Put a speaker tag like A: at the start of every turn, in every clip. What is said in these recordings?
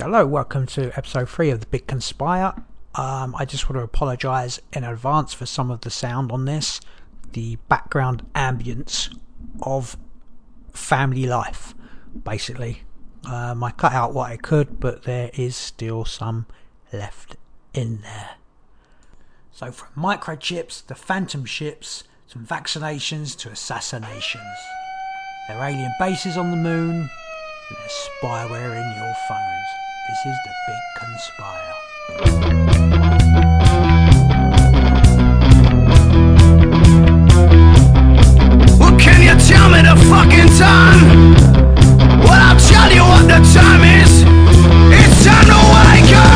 A: Hello, welcome to episode three of the Big Conspire. Um, I just want to apologise in advance for some of the sound on this, the background ambience of family life, basically. Um, I cut out what I could, but there is still some left in there. So, from microchips to phantom ships, from vaccinations to assassinations. There are alien bases on the moon, and there's spyware in your phones. This is the Big Conspire.
B: Well, can you tell me the fucking time? Well, I'll tell you what the time is. It's time to wake up!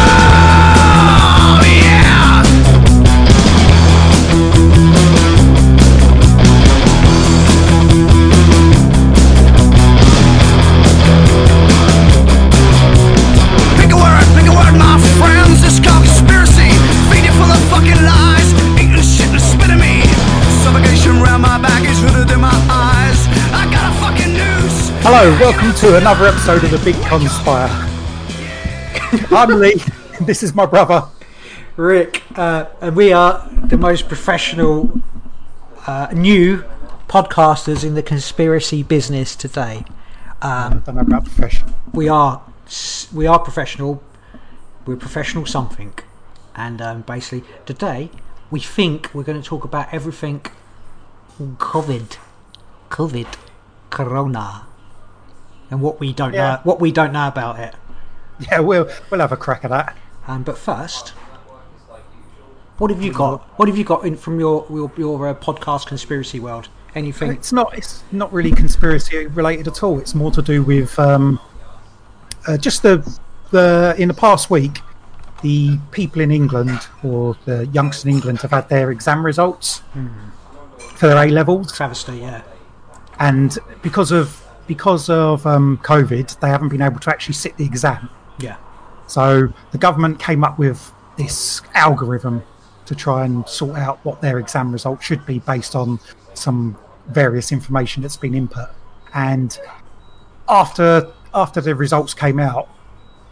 C: Hello, welcome to another episode of the Big Conspire. I'm Lee, this is my brother.
A: Rick, uh, and we are the most professional uh, new podcasters in the conspiracy business today. Um,
C: I don't know about professional.
A: we are we are professional. We're professional something, and um, basically today we think we're going to talk about everything COVID, COVID, Corona, and what we don't
C: Yeah.
A: know what we don't know about it.
C: Yeah, we'll we'll have a crack at that.
A: Um, but first, what have you got? What have you got in from your your, your uh, podcast conspiracy world? Anything?
C: It's not it's not really conspiracy related at all. It's more to do with um, uh, just the the in the past week, the people in England or the youngsters in England have had their exam results for their A levels.
A: Travesty, yeah.
C: and because of because of um, COVID, they haven't been able to actually sit the exam.
A: Yeah.
C: So the government came up with this algorithm to try and sort out what their exam results should be based on some various information that's been input. And after after the results came out,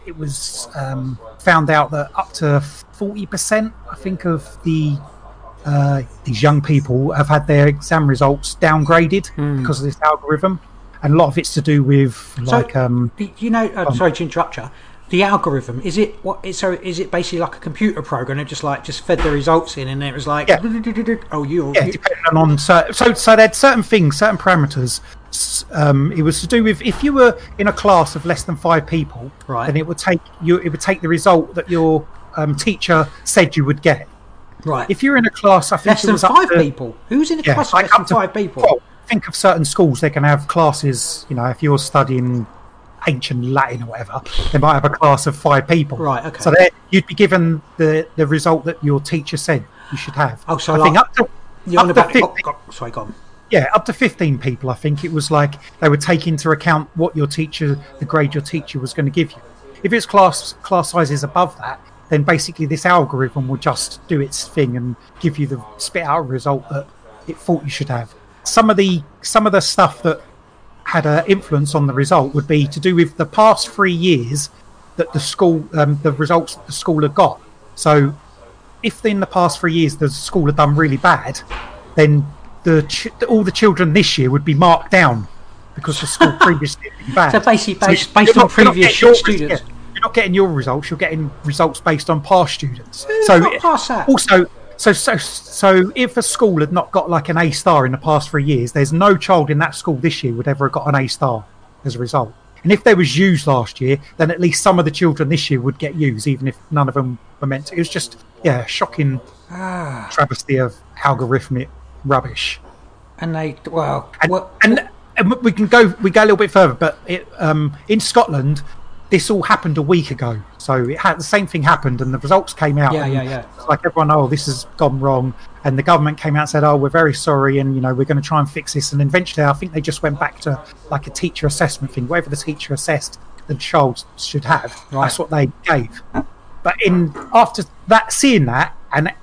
C: it was um, found out that up to forty percent, I think, of the uh, these young people have had their exam results downgraded because of this algorithm, and a lot of it's to do with like um,
A: Do You know, uh, sorry to interrupt you. The algorithm is it what? So is it basically like a computer program? It just like just fed the results in, and it was like,
C: Yeah.
A: oh, you,
C: yeah,
A: you
C: depending on so so so they had certain things, certain parameters. Um, it was to do with if you were in a class of less than five people,
A: Right.
C: then it would take you. It would take the result that your um, teacher said you would get.
A: right.
C: If you're in a class, I think
A: less
C: it
A: than five
C: to-
A: people. Who's in a
C: Yeah,
A: class of
C: like
A: less than five people?
C: Well, think of certain schools; they can have classes. You know, if you're studying ancient Latin or whatever, they might have a class of five people.
A: Right, okay.
C: So there, you'd be given the the result that your teacher said you should have.
A: Oh, so
C: I think up to
A: You're
C: up
A: on about.
C: 50
A: Oh, God, sorry,
C: yeah, up to 15 people. I think it was like they would take into account what your teacher, the grade your teacher was going to give you. If its class class sizes above that, then basically this algorithm will just do its thing and give you the spit out result that it thought you should have. Some of the some of the stuff that had an influence on the result would be to do with the past three years that the school, um, the results that the school had got. So if in the past three years the school had done really bad, then the ch- all the children this year would be marked down because the school previously had been bad.
A: So basically based-
C: you're
A: based on
C: not-
A: previous
C: your-
A: students.
C: yeah, you're not getting your results. You're getting results based on past students.
A: Who's
C: so
A: past
C: also. So, so, so, if a school had not got like an A star in the past three years, there's no child in that school this year would ever have got an A star as a result. And if there was used last year, then at least some of the children this year would get used, even if none of them were meant to. It was just, yeah, shocking
A: Ah.
C: travesty of algorithmic rubbish.
A: And they well,
C: And,
A: well
C: and, and we can go we go a little bit further, but it, um, in Scotland, this all happened a week ago. So it had the same thing happened, and the results came out.
A: Yeah, yeah, yeah.
C: It's like everyone, oh, this has gone wrong, and the government came out and said, oh, we're very sorry, and you know we're going to try and fix this. And eventually, I think they just went back to like a teacher assessment thing, whatever the teacher assessed the child should have.
A: Right.
C: That's what they gave. But in after that, seeing that, and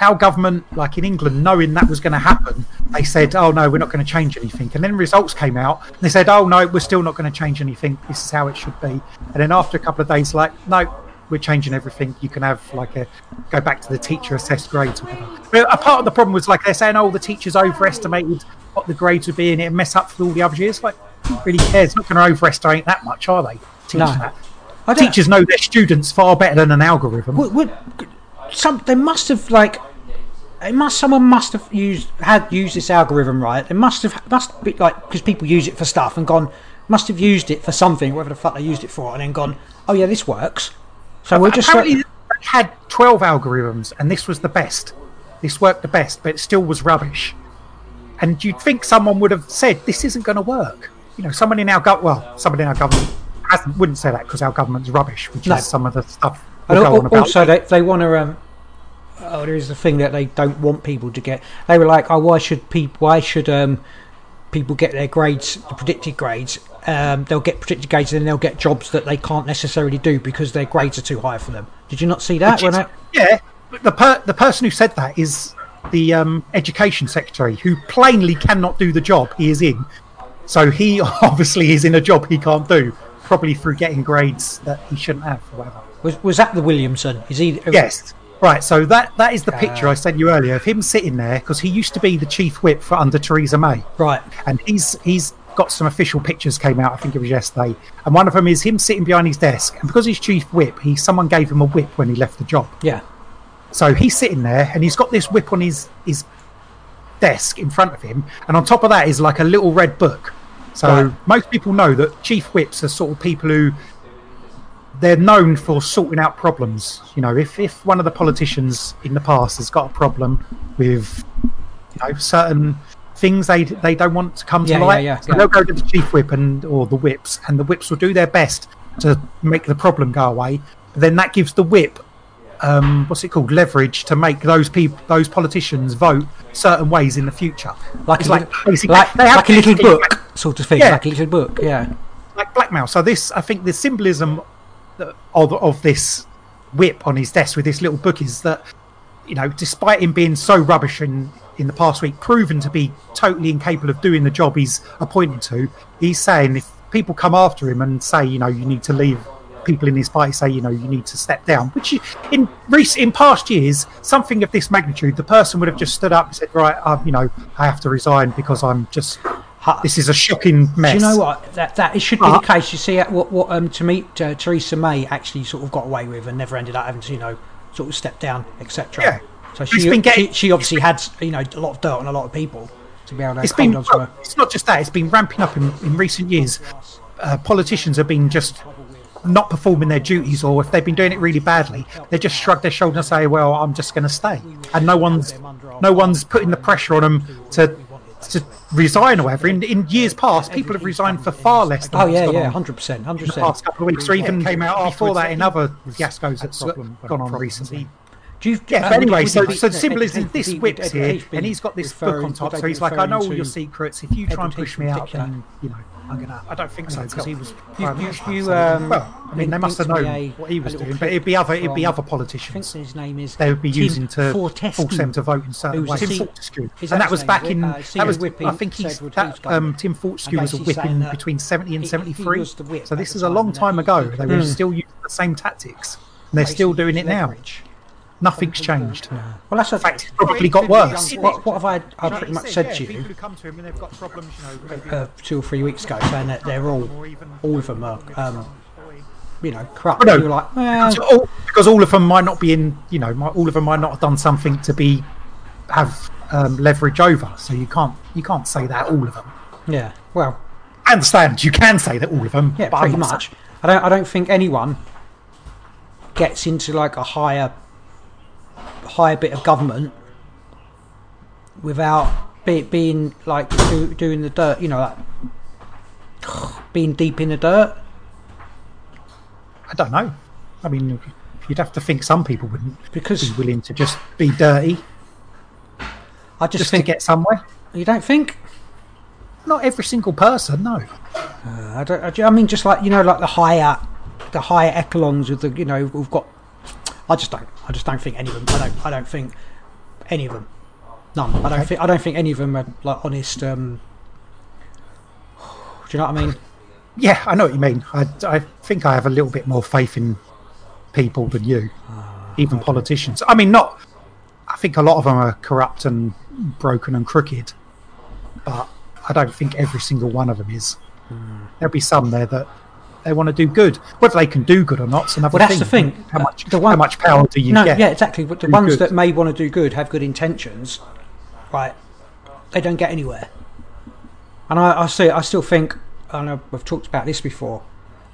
C: our government, like in England, knowing that was going to happen, they said, "Oh no, we're not going to change anything." And then results came out, and they said, "Oh no, we're still not going to change anything. This is how it should be." And then after a couple of days, like, no, we're changing everything. You can have like a go back to the teacher assessed grades, or whatever. But a part of the problem was like they're saying, "Oh, the teachers overestimated what the grades would be, and it mess up for all the other years." Like, who really cares? Not going to overestimate that much, are they?
A: No.
C: Teachers know their students far better than an algorithm.
A: Would, would, some they must have like it must someone must have used had used this algorithm right. It must have must be like because people use it for stuff and gone must have used it for something whatever the fuck they used it for and then gone oh yeah this works. So we're just
C: Apparently, they had 12 algorithms, and this was the best. This worked the best, but it still was rubbish. And you'd think someone would have said, "This isn't going to work." You know, someone in our gut, well, someone in our government hasn't, wouldn't say that because our government's rubbish, which
A: No.
C: is some of the stuff we'll
A: al-
C: go on about.
A: also, they, they want to. Um, oh, there is the thing that they don't want people to get. They were like, "Oh, why should people? Why should um, people get their grades, the predicted grades? Um, they'll get predicted grades, and then they'll get jobs that they can't necessarily do because their grades are too high for them." Did you not see that?
C: Is-
A: I,
C: yeah, but the per- the person who said that is the um, education secretary, who plainly cannot do the job he is in. So he obviously is in a job he can't do, probably through getting grades that he shouldn't have, or whatever.
A: was was that the Williamson? Is he?
C: Yes. Right, so that that is the uh, picture I sent you earlier of him sitting there because he used to be the chief whip for under Theresa May,
A: Right.
C: and he's he's got some official pictures came out. I think it was yesterday, and one of them is him sitting behind his desk, and because he's chief whip, he someone gave him a whip when he left the job.
A: Yeah.
C: So he's sitting there, and he's got this whip on his his desk in front of him, and on top of that is like a little red book. So
A: Right.
C: most people know that chief whips are sort of people who they're known for sorting out problems. You know, if if one of the politicians in the past has got a problem with you know certain things they they don't want to come
A: Yeah,
C: to light,
A: yeah,
C: so
A: yeah.
C: they'll go to the chief whip and or the whips, and the whips will do their best to make the problem go away. Then that gives the whip um, what's it called leverage to make those people those politicians vote certain ways in the future
A: Like
C: It's
A: a,
C: like
A: little,
C: basically-
A: like,
C: they have
A: like a little book sort of thing.
C: Yeah.
A: Like a little book. Yeah.
C: like blackmail so this i think the symbolism of of this whip on his desk with this little book is that you know despite him being so rubbish in in the past week proven to be totally incapable of doing the job he's appointed to he's saying if people come after him and say you know you need to leave people in his party say you know you need to step down which in recent in past years something of this magnitude the person would have just stood up and said right i you know i have to resign because i'm just this is a shocking mess
A: Do you know what? That that it should be
C: But-
A: the case. You see, uh, what what um to meet uh, Theresa May actually sort of got away with and never ended up having to you know sort of step down, etc.
C: Yeah.
A: So
C: She's
A: she,
C: been getting-
A: she she obviously had you know a lot of dirt on a lot of people to be able to
C: it's been
A: on to her.
C: it's not just that it's been ramping up in, in recent years uh, politicians have been just not performing their duties or if they've been doing it really badly they just shrug their shoulders and say well i'm just going to stay and no one's no one's putting the pressure on them to to resign or whatever in, in years past people have resigned for far less than
A: Oh yeah, yeah, hundred percent, hundred
C: in the past couple of weeks or even came out before that in other fiascos that's
D: problem-
C: gone on recently
A: Do you,
C: yeah,
A: uh,
C: but anyway, so
A: you-
C: so the symbol is this
A: you-
C: whip's here,
A: Edward H. been
C: and he's got this book on top. So he's like, I know all your secrets. If you try and push me out, then you know I'm gonna. I don't think so because he was.
A: You, you, you, um,
C: well, I mean, they must have known what he was doing, but it'd be other. It'd be other
A: I think
C: politicians.
A: his name is.
C: They would be
A: Tim
C: using to
A: Fortescue.
C: force them to vote in certain ways. Tim Fortescue, and
A: that
C: was back in.
A: Uh,
C: That was.
A: whipping
C: I think he's that. Um. Tim Fortescue was a
A: basically
C: whipping between seventy and seventy-three. So this is a long time ago. They were
A: Mm.
C: still using the same tactics, and they're still doing it now.
A: Leverage.
C: Nothing's changed.
A: Well, that's a
C: In fact, it's probably got worse.
A: What, what have I, I
C: Like
A: pretty much
C: said,
A: said
C: yeah,
A: to
C: people
A: you
C: who come to him and they've got problems, you know, maybe
A: uh, two or three weeks ago, saying that they're all, all of them are, um, you know, corrupt.
C: Well, no.
A: You're like, well,
C: because all, because all of them might not be in, you know, might, all of them might not have done something to be have um, leverage over. So you can't you can't say that all of them.
A: yeah, well,
C: I understand you can say that all of them.
A: yeah,
C: but
A: pretty
C: I'm not
A: much. I don't, I don't think anyone gets into like a higher, higher bit of government without be, being like do, doing the dirt. You know, like being deep in the dirt.
C: I don't know. I mean, you'd have to think some people wouldn't
A: Because
C: be willing to just be dirty
A: I just,
C: just
A: think
C: to get somewhere.
A: you don't think.
C: Not every single person, no.
A: Uh, I don't. I, I mean, just like you know, like the higher, the higher echelons with the you know, we've got. I just don't. I just don't think any of them. I don't. I don't think Any of them. None. I don't think. I don't think any of them are like honest. Um, do you know what I mean?
C: Yeah, I know what you mean. I, I think I have a little bit more faith in people than you,
A: Ah,
C: even politicians. I mean, not. I think a lot of them are corrupt and broken and crooked, but I don't think every single one of them is.
A: Hmm.
C: There'll be some there that they want to do good. Whether they can do good or not, is another
A: Well, that's
C: thing.
A: the thing.
C: How much?
A: the one-
C: how much power do you
A: no,
C: get?
A: yeah, exactly. But the ones
C: good.
A: that may want to do good, have good intentions, right? They don't get anywhere. And I, I see. I still think. I know we've talked about this before.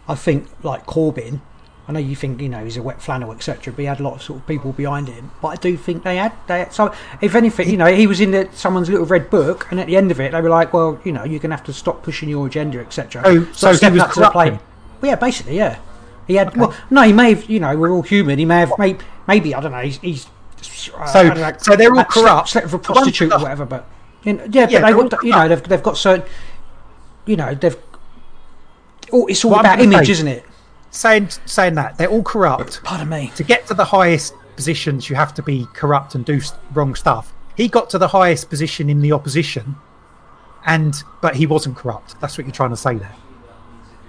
A: I think like Corbyn. I know you think you know he's a wet flannel, etc. But he had a lot of sort of people behind him. But I do think they had. They had, so if anything, you know, he was in the, someone's little red book, and at the end of it, they were like, "Well, you know, you're going to have to stop pushing your agenda, etc."
C: Oh, so he
A: stepping
C: was
A: up to the plate.
C: corrupting?
A: Well, yeah, basically, yeah. He had. Well, no, he may have. You know, we're all human. He may have. Maybe, maybe I don't know. He's. he's uh,
C: So-
A: know,
C: so they're all corrupt.
A: Slept with a prostitute or whatever, but you know, yeah,
C: Yeah,
A: but they
C: they're
A: would.
C: all
A: You know, they've they've got certain. You know, they've. Oh, it's all
C: I'm
A: about image,
C: say-
A: isn't it?
C: Saying saying that they're all corrupt.
A: Pardon me.
C: to get to the highest positions, you have to be corrupt and do wrong stuff. He got to the highest position in the opposition, and but he wasn't corrupt. That's what you're trying to say there.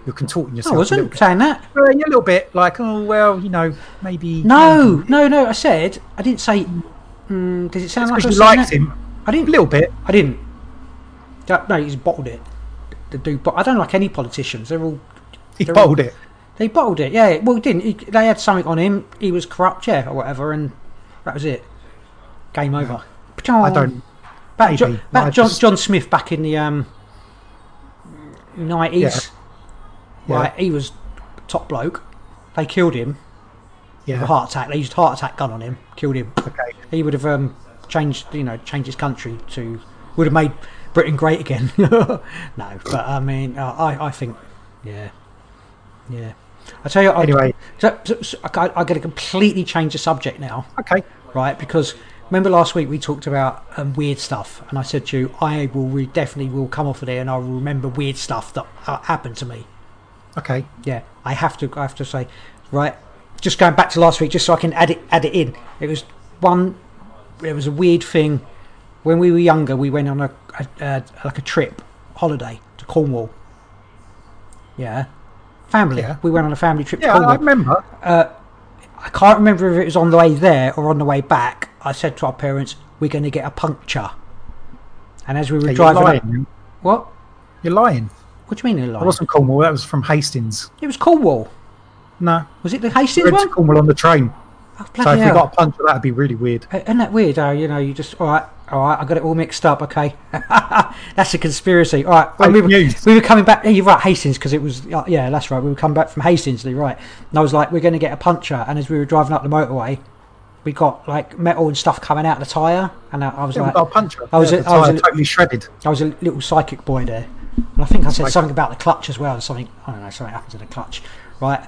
C: You're contorting
A: I
C: yourself. a little
A: wasn't
C: bit.
A: saying that.
C: Well, you're a little bit like, oh well, you know, maybe.
A: No,
C: maybe.
A: no, no. I said I didn't say. Mm, does it sound like I was
C: you liked
A: that?
C: him
A: I didn't.
C: A little bit.
A: I didn't. No, he's bottled it. The dude, but I don't like any politicians. They're all
C: He
A: They're
C: bottled it.
A: They bottled it, yeah. Well, he didn't. He, they had something on him. He was corrupt, yeah, or whatever, and that was it. Game over.
C: I don't.
A: Back, John, back
C: I
A: John,
C: just-
A: John Smith back in the um, 90s.
C: Yeah. Yeah.
A: Right, he was top bloke. They killed him. with
C: Yeah.
A: A heart attack. They used a heart attack gun on him. Killed him.
C: Okay.
A: He would have um, changed, you know, changed his country to would have made Britain great again. no, but I mean, uh, I I think, yeah, yeah. I tell you, I,
C: Anyway.
A: so, so, so I, I got to completely change the subject now,
C: Okay.
A: right? Because remember last week we talked about um, weird stuff, and I said to you, I will re- definitely will come off of there, and I will remember weird stuff that uh, happened to me.
C: Okay.
A: Yeah, I have to. I have to say, right. Just going back to last week, just so I can add it add it in. It was one. It was a weird thing when we were younger. We went on a, a, a like a trip holiday to Cornwall. Yeah, family.
C: Yeah.
A: We went on a family trip
C: Yeah,
A: to
C: I,
A: Cornwall.
C: I remember.
A: Uh, I can't remember if it was on the way there or on the way back. I said to our parents, "We're going to get a puncture." And as we were
C: you're
A: driving, up, what?
C: You're lying.
A: What do you mean? a
C: That
A: lie?
C: wasn't Cornwall. That was from Hastings.
A: It was Cornwall.
C: No.
A: Was it the Hastings one?
C: Cornwall on the train.
A: Oh,
C: So if we got a punch, that'd be really weird.
A: Uh, Isn't that weird? How you know you just all right, all right. I got it all mixed up. Okay, that's a conspiracy. All right, when we were, we were coming back. Yeah, you're right, Hastings, because it was uh, yeah, that's right. We were coming back from Hastings. You're right, and I was like, we're going to get a puncher, And as we were driving up the motorway, we got like metal and stuff coming out of the tire, and I, I was
C: Yeah,
A: like,
C: got a puncher.
A: I was
C: yeah,
A: a-
C: the
A: I was a-
C: totally shredded.
A: I was a little psychic boy there, and I think I said
C: Like-
A: something about the clutch as well. Something I don't know, something happened to the clutch, right?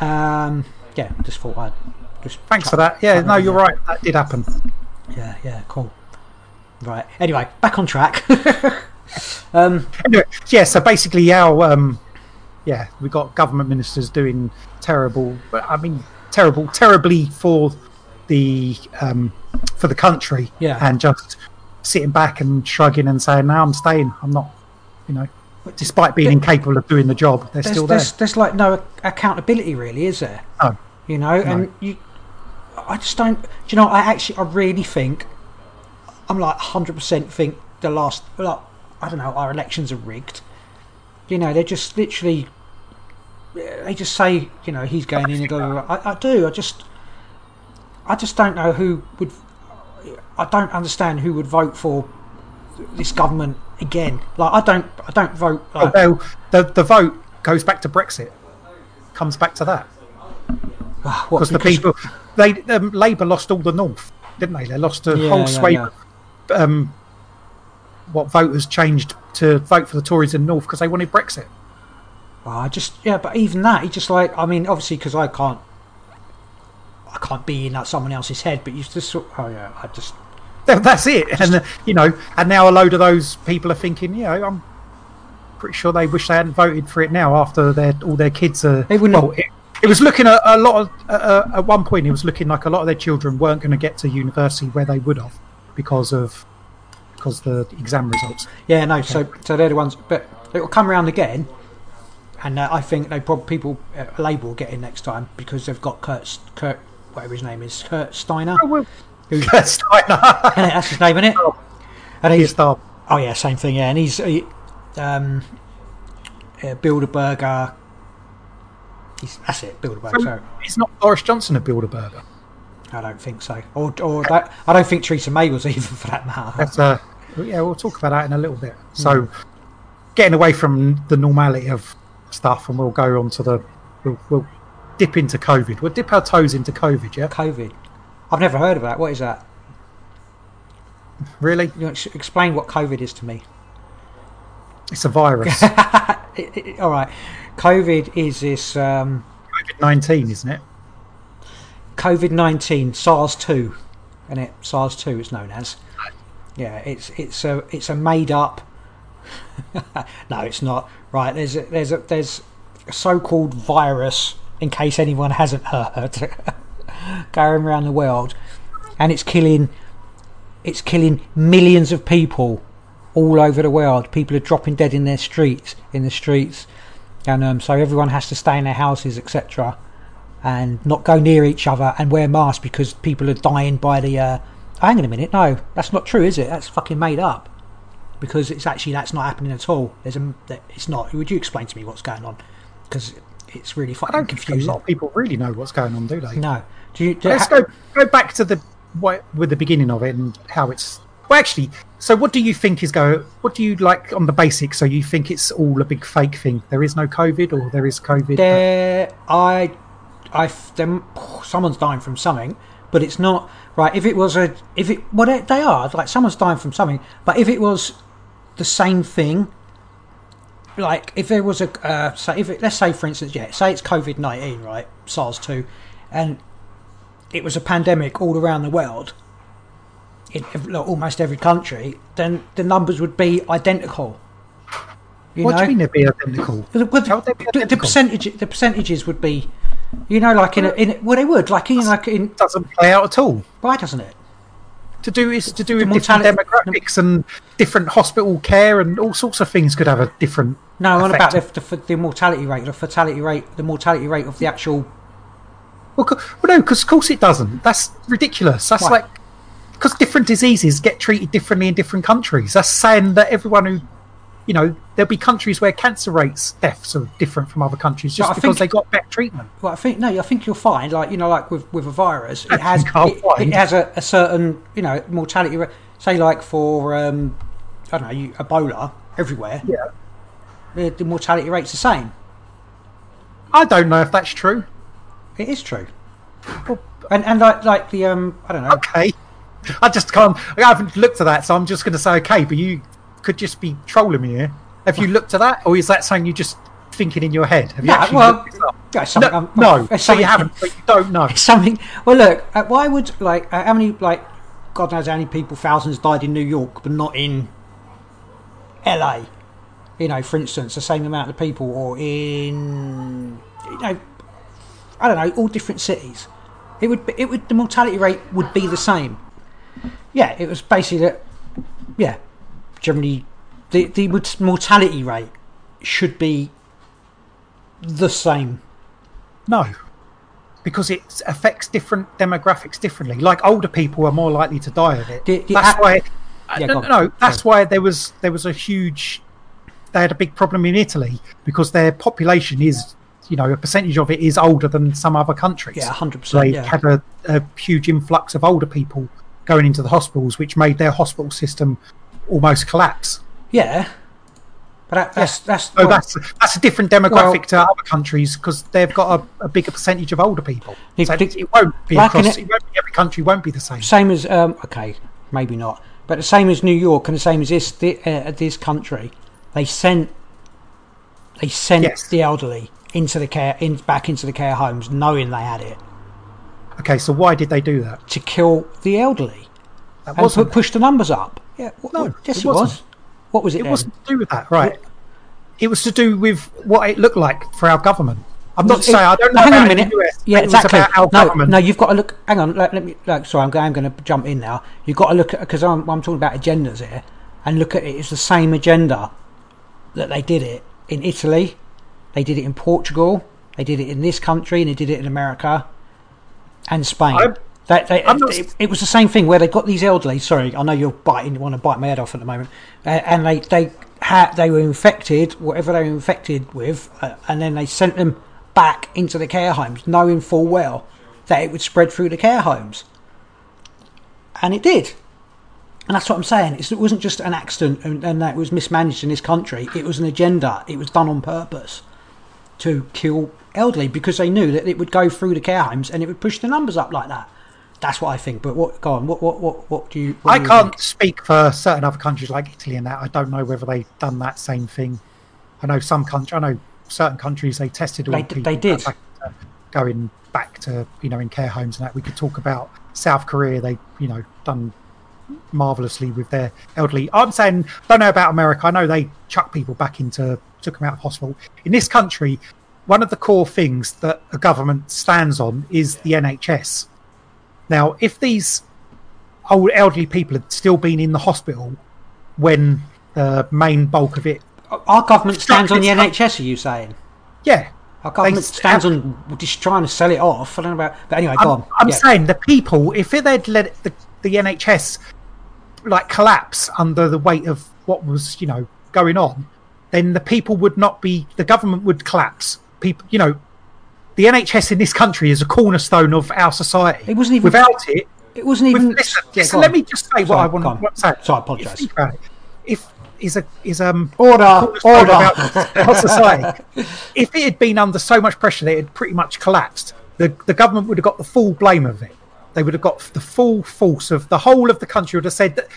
A: Um, yeah, I just thought I'd just
C: Thanks for that. Yeah, no, you're
A: there.
C: right. That did happen.
A: Yeah, yeah, cool. Right. Anyway, back on track. um,
C: Anyway, yeah, so basically, our um, yeah, we got government ministers doing terrible. but I mean, terrible, terribly for the um, for the country.
A: Yeah.
C: and just sitting back and shrugging and saying, "No, I'm staying. I'm not." You know, despite being incapable of doing the job, they're
A: there's,
C: still there.
A: there's, there's like no accountability, really, is there?
C: No.
A: You know, and you, I just don't. You know? I actually, I really think, I'm like 100 percent think the last, like, I don't know, our elections are rigged. You know, they're just literally, they just say, you know, he's going in and go. I, I do. I just, I just don't know who would. I don't understand who would vote for this government again. Like, I don't, I don't vote. Like,
C: Although the the vote goes back to Brexit, comes back to that
A: what,
C: because the people, they um, Labour lost all the north, didn't they? They lost a
A: Yeah,
C: whole
A: yeah,
C: swathe.
A: yeah.
C: of, Um, what voters changed to vote for the Tories in North because they wanted Brexit.
A: Well, I just yeah, but even that, he just like I mean, obviously because I can't, I can't be in that someone else's head. But you just oh yeah, I just
C: That's it. And you know, and now a load of those people are thinking, you know, I'm pretty sure they wish they hadn't voted for it now after their all their kids are.
A: They wouldn't
C: well, it, it was looking at a lot of uh, at one point. It was looking like a lot of their children weren't going to get to university where they would have. because of because the exam results.
A: Yeah, no. So, so they're the ones, but it will come around again, and uh, I think they probably people uh, Labour will get in next time because they've got Kurt, Kurt, whatever his name is, Kurt Steiner.
C: Steiner.
A: that's his name, isn't it? And
C: He's the
A: oh yeah, same thing. Yeah, and he's he, um, uh, Bilderberger. He's, that's it, Bilderberger. So
C: It's not Boris Johnson a Bilderberger.
A: I don't think so, or or that, I don't think Theresa May was either for that matter.
C: That's uh, yeah, we'll talk about that in a little bit. So, getting away from the normality of stuff, and we'll go on to the we'll, we'll dip into COVID. We'll dip our toes into COVID. Yeah,
A: COVID. I've never heard of that. What is that?
C: really,
A: You know, explain what COVID is to me.
C: it's a virus.
A: It- it- all right, COVID is this um,
C: COVID nineteen, isn't it?
A: COVID nineteen SARS two, and it SARS two is known as. Yeah, it's it's a it's a made up. no, it's not. Right, there's a, there's a there's a so-called virus. In case anyone hasn't heard, going around the world, and it's killing it's killing millions of people all over the world. People are dropping dead in their streets, in the streets, and um, so everyone has to stay in their houses, etc., and not go near each other and wear masks because people are dying by the. Uh, hang on a minute, no, that's not true, is it? That's fucking made up. Because it's actually that's not happening at all. There's a, it's not. Would you explain to me what's going on? Because it's really fucking I
C: don't think a lot of people really know what's going on, do they?
A: No, do you? Do,
C: Let's
A: ha-
C: go go back to the what, with the beginning of it and how it's. Well, actually, so what do you think is go? What do you like on the basics? So you think it's all a big fake thing? There is no COVID, or there is COVID?
A: there i i them someone's dying from something but it's not right if it was a if it well they, they are like someone's dying from something but if it was the same thing like if there was a uh, say if it, let's say for instance yeah say it's covid-19 right sars-2 and it was a pandemic all around the world in almost every country then the numbers would be identical you
C: what
A: know?
C: do you mean they'd be identical?
A: The, well,
C: they be
A: the, the percentage, the percentages would be, you know, like in a, in a, well, they would like in like in
C: doesn't play out at all.
A: why doesn't it?
C: To do is to do with
A: The
C: different
A: mortality-
C: demographics and different hospital care and all sorts of things could have a different.
A: No, what about the, the the mortality rate, the fatality rate, the mortality rate of the actual?
C: Well, well no, because of course it doesn't. That's ridiculous. That's
A: Why?
C: like because different diseases get treated differently in different countries. That's saying that everyone who, you know, there'll be countries where cancer rates, deaths are different from other countries just
A: I
C: because
A: think-
C: they got better treatment.
A: Well, I think no, I think you'll find like you know, like with with a virus, it has it, it has a, a certain you know mortality rate. Say like for um, I don't know, Ebola everywhere,
C: Yeah,
A: the, the mortality rate's the same.
C: I don't know if that's true.
A: It is true. And and like like the um, I don't know.
C: Okay, I just can't. I haven't looked at that, so I'm just going to say okay. But you could just be trolling me here. Have you looked at that, or is that something you just thinking in your head? Have you
A: Yeah,
C: actually
A: well,
C: looked this up? No,
A: I'm-
C: no. So you haven't, but you don't know.
A: something. Well, look. Uh, why would like uh, how many like God knows how many people thousands died in New York, but not in L.A. You know, for instance, the same amount of people, or in you know, I don't know, all different cities. It would be, it would the mortality rate would be the same. Yeah, it was basically that. Yeah, generally, the the mortality rate should be the same.
C: No, because it affects different demographics differently. Like older people are more likely to die of it.
A: The- the
C: that's
A: a-
C: why.
A: Yeah,
C: no, no,
A: on.
C: no, that's why there was there was a huge. They had a big problem in Italy because their population is, you know, a percentage of it is older than some other countries.
A: Yeah,
C: 100%. they.
A: Yeah.
C: had a, a huge influx of older people going into the hospitals, which made their hospital system almost collapse.
A: Yeah, but that, that's that's
C: So
A: well,
C: that's that's a different demographic
A: Well-
C: to other countries because they've got a, a bigger percentage of older people. So it, it won't be
A: like
C: across.
A: it-
C: It won't be, every country won't be the same.
A: same as um, okay, maybe not, but the same as New York and the same as this thi- uh, this country. They sent they sent
C: Yes.
A: the elderly into the care in back into the care homes, knowing they had it
C: Okay, so why did they do that?
A: to kill the elderly
C: That
A: and
C: wasn't.
A: pu- push the numbers up. Yeah, w-
C: No,
A: yes,
C: it
A: it, was. What was it?
C: it
A: then?
C: wasn't to do with that, right? It was to do with what it looked like for our government. I'm not
A: It-
C: saying I don't know
A: hang on a minute.
C: US.
A: Yeah, exactly.
C: about our
A: no,
C: government.
A: no, you've got to look. Hang on. Let, let me. Like, sorry, I'm, I'm going to jump in now. You've got to look at because I'm, I'm talking about agendas here, and look at it. It's the same agenda that they did it in Italy, they did it in Portugal, they did it in this country, and they did it in America and Spain.
C: I'm-
A: They, they,
C: not-
A: it, it was the same thing where they got these elderly. Sorry, I know you're biting. You want to bite my head off at the moment, uh, and they they had they were infected, whatever they were infected with, uh, and then they sent them back into the care homes, knowing full well that it would spread through the care homes, and it did. And that's what I'm saying. It's, it wasn't just an accident and, and that it was mismanaged in this country. It was an agenda. It was done on purpose to kill elderly because they knew that it would go through the care homes and it would push the numbers up like that. That's what I think. But what? Go on. What? What? What? What do you? What
C: I
A: do you
C: can't
A: think?
C: speak for certain other countries like Italy and that. I don't know whether they've done that same thing. I know some country. I know certain countries they tested all
A: They-
C: people
A: they did.
C: back to- going back to you know in care homes and that. We could talk about South Korea. They you know done marvelously with their elderly. I'm saying don't know about America. I know they chuck people back into took them out of hospital. In this country, one of the core things that a government stands on is the NHS. Now, if these old elderly people had still been in the hospital when the main bulk of it,
A: Our government stands on the NHS. Are you saying?
C: yeah,
A: Our government
C: They
A: stands on just trying to sell it off. I don't know about. But anyway, go
C: I'm,
A: on.
C: I'm
A: Yeah.
C: saying the people, if they'd let the, the NHS like collapse under the weight of what was, you know, going on, then the people would not be. The government would collapse. People, you know, the NHS in this country is a cornerstone of our society.
A: It wasn't even-
C: without it.
A: It wasn't even.
C: listen,
A: Yeah, go
C: let
A: on.
C: me just say what I want, want to say.
A: Sorry, I apologise.
C: If, it. if is a is um
A: Order, order.
C: our society. If it had been under so much pressure that it had pretty much collapsed, the the government would have got the full blame of it. They would have got the full force of the whole of the country would have said that.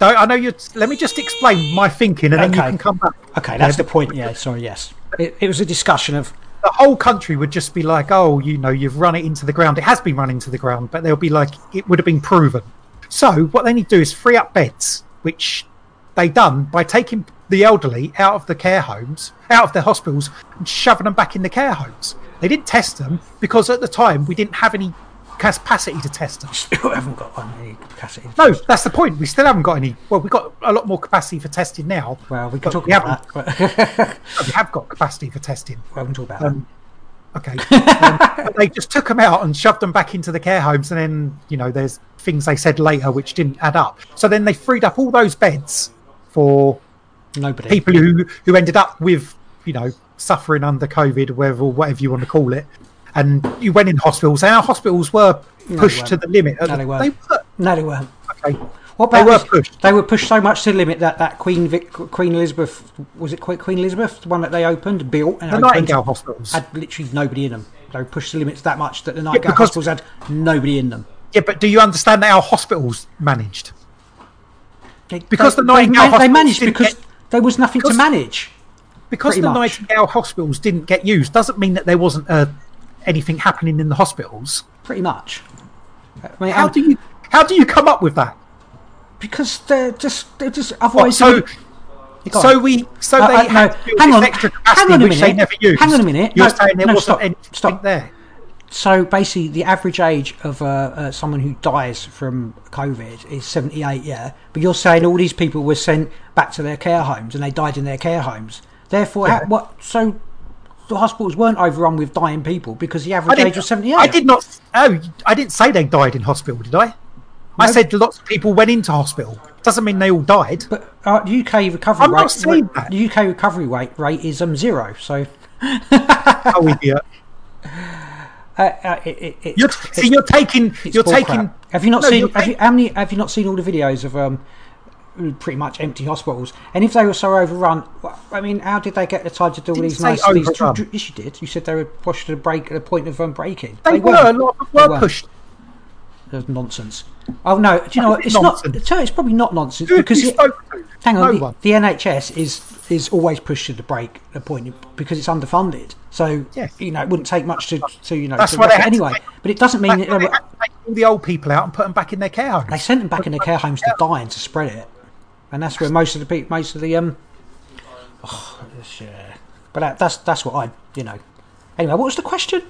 C: I know you. Let me just explain my thinking, and then you
A: Okay.
C: can come back.
A: Okay, that's
C: Yeah,
A: the point. Yeah, sorry. Yes, it, it was a discussion of.
C: the whole country would just be like, oh, you know, you've run it into the ground. It has been run into the ground, but they'll be like, it would have been proven. So what they need to do is free up beds, which they done by taking the elderly out of the care homes, out of their hospitals, and shoving them back in the care homes. They didn't test them because at the time we didn't have any capacity to test them.
A: We still haven't got any capacity.
C: No, that's the point. We still haven't got any. Well, we've got a lot more capacity for testing now.
A: Well, we can talk
C: we
A: about
C: haven't.
A: that. But
C: We have got capacity for testing.
A: well, we can talk about
C: Um, Okay. Um, but they just took them out and shoved them back into the care homes, and then you know there's things they said later which didn't add up. So then they freed up all those beds for.
A: Nobody.
C: people who who ended up with you know suffering under COVID, or whatever, whatever you want to call it. And you went in hospitals, and our hospitals were pushed to the limit.
A: No, they weren't.
C: They were.
A: No, they weren't.
C: Okay.
A: What
C: They were
A: this-
C: pushed.
A: They were pushed so much to the limit that that Queen Vic, Queen Elizabeth was it Queen Queen Elizabeth, the one that they opened, built, and
C: The
A: opened,
C: Nightingale hospitals.
A: had literally nobody in them. They were pushed the limits that much that the Nightingale
C: because-
A: hospitals had nobody in them.
C: Yeah, but do you understand that our hospitals managed?
A: They,
C: Because
A: they,
C: the Nightingale
A: they, they managed because
C: get-
A: there was nothing to manage.
C: because the
A: much.
C: Nightingale hospitals didn't get used doesn't mean that there wasn't uh, anything happening in the hospitals.
A: Pretty much. I mean,
C: How do you how do you come up with that?
A: because they're just they're just otherwise.
C: so so
A: on.
C: we so
A: Uh,
C: they
A: uh,
C: had
A: no, hang on,
C: extra
A: hang on a
C: which they
A: minute, hang on a minute.
C: You're
A: No,
C: saying there
A: no,
C: wasn't
A: stop, stop.
C: there.
A: So basically, the average age of uh, uh, someone who dies from COVID is 78, yeah? But you're saying all these people were sent back to their care homes and they died in their care homes. Therefore,
C: Yeah.
A: ha- what? So the hospitals weren't overrun with dying people because the average age was 78.
C: I did not. Oh, I didn't say they died in hospital, did I? I said lots of people went into hospital. Doesn't mean they all died.
A: But uh, the UK recovery
C: I'm
A: rate,
C: not saying that.
A: the UK recovery rate rate is um zero. So
C: oh, idiot!
A: uh, uh, it, it,
C: You're, see, you're taking. You're taking.
A: crap. Have you not
C: No,
A: seen? Have you, how many? Have you not seen all the videos of um, pretty much empty hospitals? And if they were so overrun, I mean, how did they get the time to do all these
C: say
A: nice? These,
C: overrun.
A: yes, you did. You said they were pushed to the break at the point of um, breaking.
C: They, were.
A: weren't.
C: A lot of
A: They
C: were pushed.
A: That's nonsense. Oh no! Do you know what? It's
C: it
A: not.
C: nonsense?
A: so It's probably not nonsense
C: have
A: because it- Hang on,
C: No
A: the, the NHS is is always pushed to the break the point because it's underfunded. So
C: Yes.
A: you know it wouldn't take much to, to you know
C: That's
A: to
C: why they
A: wreck it
C: to
A: anyway.
C: take-
A: but it doesn't mean that they,
C: they had to take all the old people out and put them back in their care homes.
A: they sent them back in their care homes to die and to spread it, and that's where most of the people, most of the um, oh, yeah. But that, that's that's what I you know. Anyway, what was the question?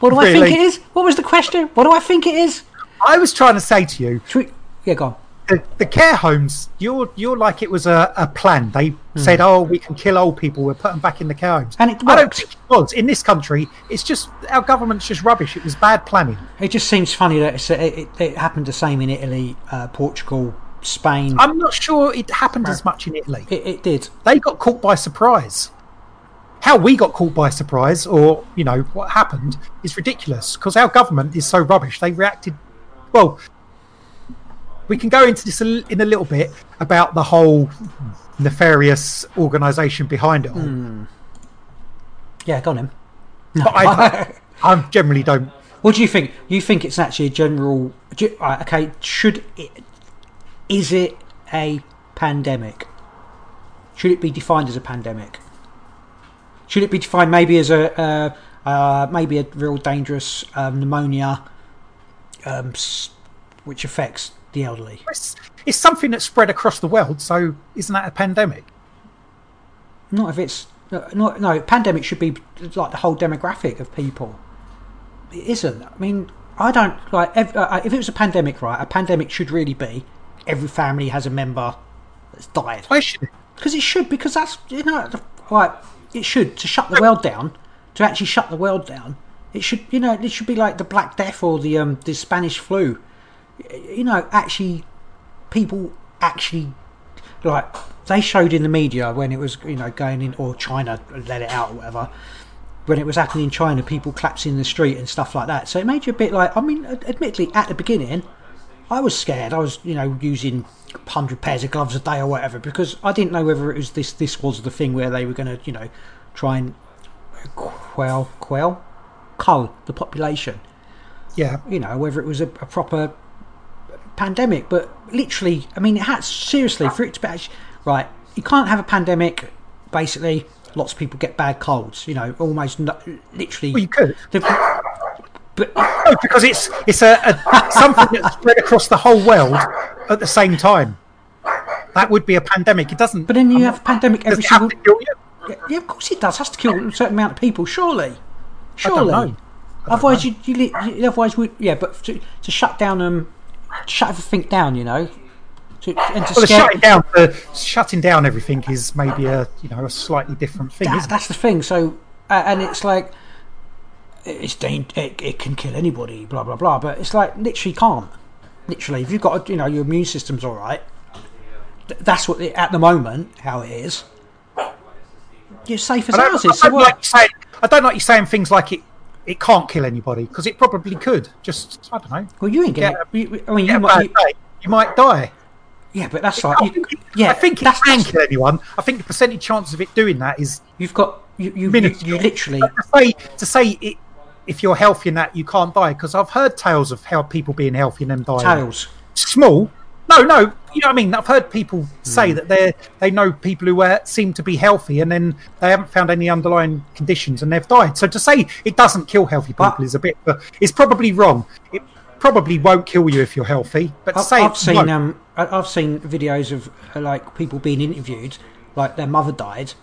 A: What do I think it is? What was the question? What do I think it is?
C: I was trying to say to you,
A: we- Yeah, go on.
C: the, the care homes, you're you're like it was a, a plan. They said, "Oh, we can kill old people. We'll put them back in the care homes."
A: And it
C: I don't think it was in this country. It's just our government's just rubbish. It was bad planning.
A: It just seems funny that it's, it, it, it happened the same in Italy, uh, Portugal, Spain.
C: I'm not sure it happened as much in Italy.
A: it, it did.
C: They got caught by surprise. How we got caught by surprise, or you know what happened, is ridiculous because our government is so rubbish. They reacted well. We can go into this in a little bit about the whole nefarious organisation behind it all.
A: Hmm. Yeah, go on him.
C: But I, I generally don't.
A: What do you think? You think it's actually a general? You, okay, should it? Is it a pandemic? Should it be defined as a pandemic? Should it be defined maybe as a uh, uh, maybe a real dangerous um, pneumonia, um, which affects the elderly?
C: It's, it's something that's spread across the world, so isn't that a pandemic?
A: Not if it's no, no, no. Pandemic should be like the whole demographic of people. It isn't. I mean, I don't like. If, uh, if it was a pandemic, right? A pandemic should really be every family has a member that's died.
C: Why should it?
A: Because it should. Because that's you know, right? It should to shut the world down. To actually shut the world down, it should. You know, it should be like the Black Death or the um the Spanish flu. You know, actually, people actually like they showed in the media when it was you know going in or China let it out or whatever when it was happening in China people collapsing in the street and stuff like that so it made you a bit like I mean admittedly at the beginning I was scared. I was you know using 100 pairs of gloves a day or whatever because I didn't know whether it was this this was the thing where they were going to you know try and quell quell cull the population.
C: Yeah,
A: you know whether it was a, a proper pandemic but literally i mean it has seriously for it to be actually, right you can't have a pandemic basically lots of people get bad colds you know almost no, literally
C: well, you could.
A: the, but
C: No, because it's it's a, a something that's spread across the whole world at the same time. That would be a pandemic. It doesn't.
A: but then you
C: I'm
A: have
C: not-
A: a pandemic every
C: it have
A: single
C: to kill you?
A: yeah, of course it does has to kill a certain amount of people surely
C: I
A: surely
C: don't know.
A: otherwise you, you, you otherwise would yeah but to, to shut down um shut everything down you know to, and to
C: Well, shutting down, the shutting down everything is maybe a you know a slightly different thing.
A: That,
C: isn't it?
A: the thing. So, uh, and it's like it's dang- it, it can kill anybody, blah blah blah. But it's like literally can't. Literally, if you've got a, you know your immune system's all right, th- that's what it, at the moment how it is. You're safe as
C: I don't,
A: houses.
C: I don't like saying. I don't like you saying things like it. It can't kill anybody because it probably could. Just I don't know.
A: Well, you ain't getting. You- I mean, you might. You,
C: you might die.
A: yeah, but that's like. You, yeah,
C: I think it
A: that's,
C: can kill anyone. I think the percentage chance of it doing that is
A: you've got you you, you, you literally.
C: To say to say it, if you're healthy in that you can't die because I've heard tales of how people being healthy and them dying.
A: Tails.
C: Small. No, no. You know what I mean? I've heard people say
A: Hmm.
C: that they they know people who uh, seem to be healthy and then they haven't found any underlying conditions and they've died. So to say it doesn't kill healthy people
A: But-
C: is a bit. Uh, it's probably wrong. It probably won't kill you if you're healthy. But
A: I've,
C: say
A: I've seen um, I've seen videos of uh, like people being interviewed, like their mother died,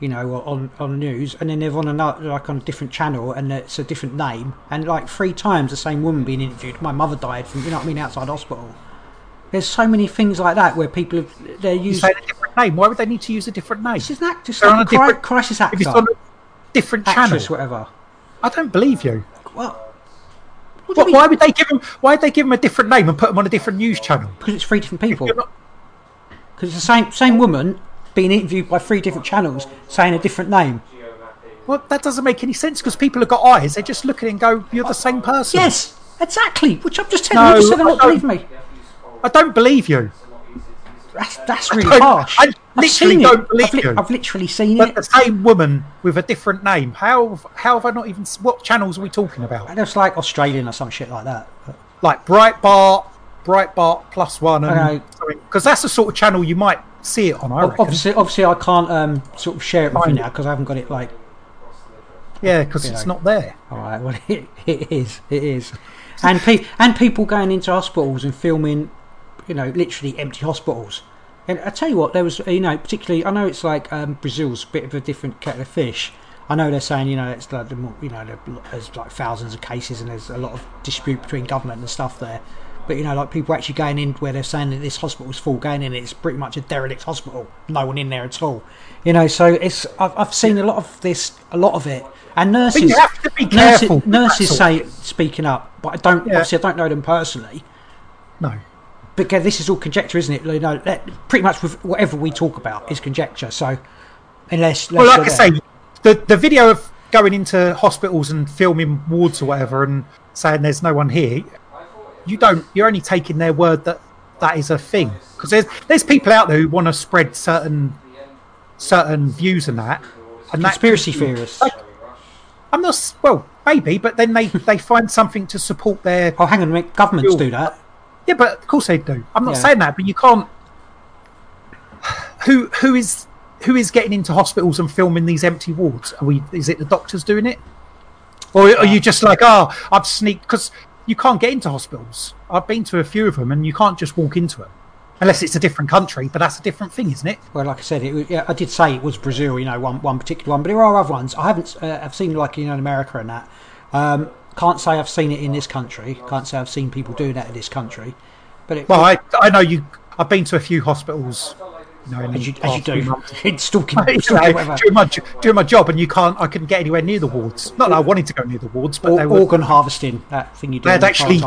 A: you know, on on news, and then they're on another like on a different channel, and it's a different name, and like three times the same woman being interviewed. My mother died from you know what I mean outside hospital. There's so many things like that where people have, they're using.
C: say a different name. Why would they need to use a different name?
A: This is an actress,
C: They're on
A: like
C: a
A: a cri-
C: different-
A: crisis
C: If it's
A: actor,
C: on a different channel,
A: actress, whatever.
C: I don't believe you.
A: Well, what
C: What, why would they give them? Why would they give them a different name and put them on a different news channel?
A: Because it's three different people. Because it's the same same woman being interviewed by three different channels saying a different name.
C: Well, that doesn't make any sense because people have got eyes. They just look at it and go, "You're the same person."
A: Yes, exactly. Which I'm just telling you.
C: No,
A: You
C: I
A: not
C: don't-
A: believe me.
C: I don't believe you.
A: That's that's really harsh.
C: I
A: I've
C: literally don't
A: it.
C: believe
A: I've,
C: you.
A: I've literally seen
C: But
A: it.
C: the same woman with a different name. How how have I not even? What channels are we talking about?
A: It's like Australian or some shit like that.
C: Like Breitbart, Breitbart Plus One,
A: I know.
C: and because that's the sort of channel you might see it on. I reckon.
A: Obviously, obviously, I can't um, sort of share it with you now because I haven't got it like.
C: Yeah, because
A: You
C: it's
A: know.
C: not there.
A: All right, well, it, it is, it is, and pe- and people going into hospitals and filming, you know, literally empty hospitals. And I tell you what, there was, you know, particularly, I know it's like um, Brazil's a bit of a different kettle of fish. I know they're saying you know it's like the more- you know there's like thousands of cases and there's a lot of dispute between government and stuff there. But you know, like people actually going in where they're saying that this hospital's full, going in, it's pretty much a derelict hospital, no one in there at all. You know, so it's I've, I've seen a lot of this, a lot of it, and nurses.
C: you have to be
A: nurses- Nurses say speaking up, but I don't.
C: Yeah.
A: Obviously, I don't know them personally.
C: No.
A: But again, this is all conjecture, isn't it? You know, pretty much with whatever we talk about is conjecture. So, unless,
C: Well, like I
A: there-
C: say, the the video of going into hospitals and filming wards or whatever and saying there's no one here, you don't. You're only taking their word that that is a thing because there's there's people out there who want to spread certain certain views and that. And that
A: conspiracy theorists.
C: Like, I'm not. Well, maybe, but then they they find something to support their.
A: oh, hang on, minute, governments do that.
C: Yeah, but of course they do. I'm not
A: Yeah.
C: saying that, but you can't. Who who is who is getting into hospitals and filming these empty wards? Are we? Is it the doctors doing it, or are uh, you just like, oh, I've sneaked because you can't get into hospitals. I've been to a few of them, and you can't just walk into them unless it's a different country. But that's a different thing, isn't it?
A: Well, like I said, it, yeah, I did say it was Brazil, you know, one one particular one, but there are other ones. I haven't. Uh, I've seen like you know in America and that. Um, can't say I've seen it in this country. Can't say I've seen people doing that in this country. But it,
C: Well, I I know you. I've been to a few hospitals. In
A: as you, as you do, in stalking, stalking
C: doing my doing my job, and you can't. I couldn't get anywhere near the wards. Not that I wanted to go near the wards, but
A: Or,
C: they were.
A: organ harvesting, that thing you do.
C: They had
A: the
C: actually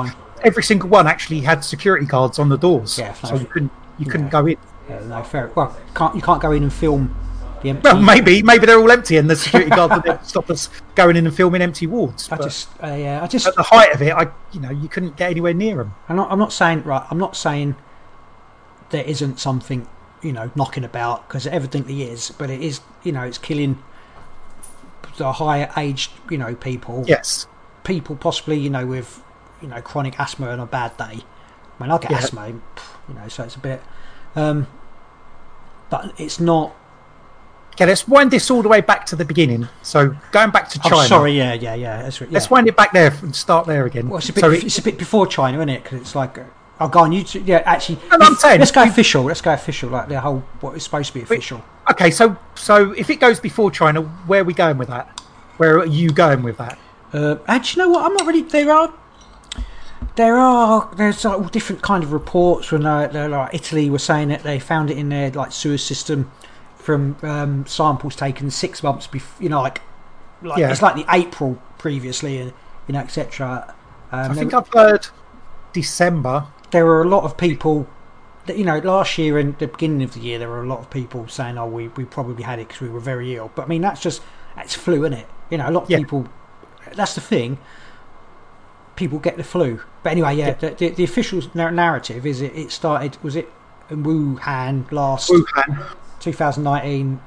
C: every single one actually had security guards on the doors,
A: Yeah,
C: so
A: no.
C: you couldn't you couldn't
A: Yeah.
C: go in.
A: Yeah, no, fair. Well, can't you can't go in and film the empty.
C: Well, maybe maybe they're all empty, and the security guards would stop us going in and filming empty wards.
A: I just, uh, yeah, I just.
C: at the height of it, I you know you couldn't get anywhere near them.
A: I'm not, I'm not saying right. I'm not saying there isn't something you know knocking about because evidently is, but it is you know it's killing the higher aged you know people,
C: Yes,
A: people possibly you know with you know chronic asthma on a bad day. I mean, I get
C: Yeah.
A: asthma, you know, so it's a bit. Um, but it's not.
C: okay. Let's wind this all the way back to the beginning. So going back to China.
A: Oh, sorry, yeah, yeah, yeah. That's, right, yeah.
C: Let's wind it back there and start there again.
A: Well, it's a bit.
C: so it-
A: it's a bit before China, isn't it? Because it's like, uh, I'll go on YouTube. Yeah, actually,
C: no, I'm saying-
A: let's go official. Let's go official. Like the whole what is supposed to be official.
C: okay, so so if it goes before China, where are we going with that? Where are you going with that?
A: Uh, and you know what? I'm not really. There are. There are there's like all different kind of reports when uh, like Italy were saying that they found it in their like sewer system from um, samples taken six months before. You know, like like
C: Yeah.
A: it's like the April previously, and you know, etc. Um,
C: I think I've heard December.
A: There were a lot of people. That, you know, last year and the beginning of the year, there were a lot of people saying, "Oh, we, we probably had it because we were very ill." But I mean, that's just that's flu, isn't it? You know, a lot of
C: Yeah.
A: people. That's the thing. People get the flu, but anyway, yeah. The, the, the official narrative is it, it started. Was it in Wuhan last
C: Wuhan.
A: 2019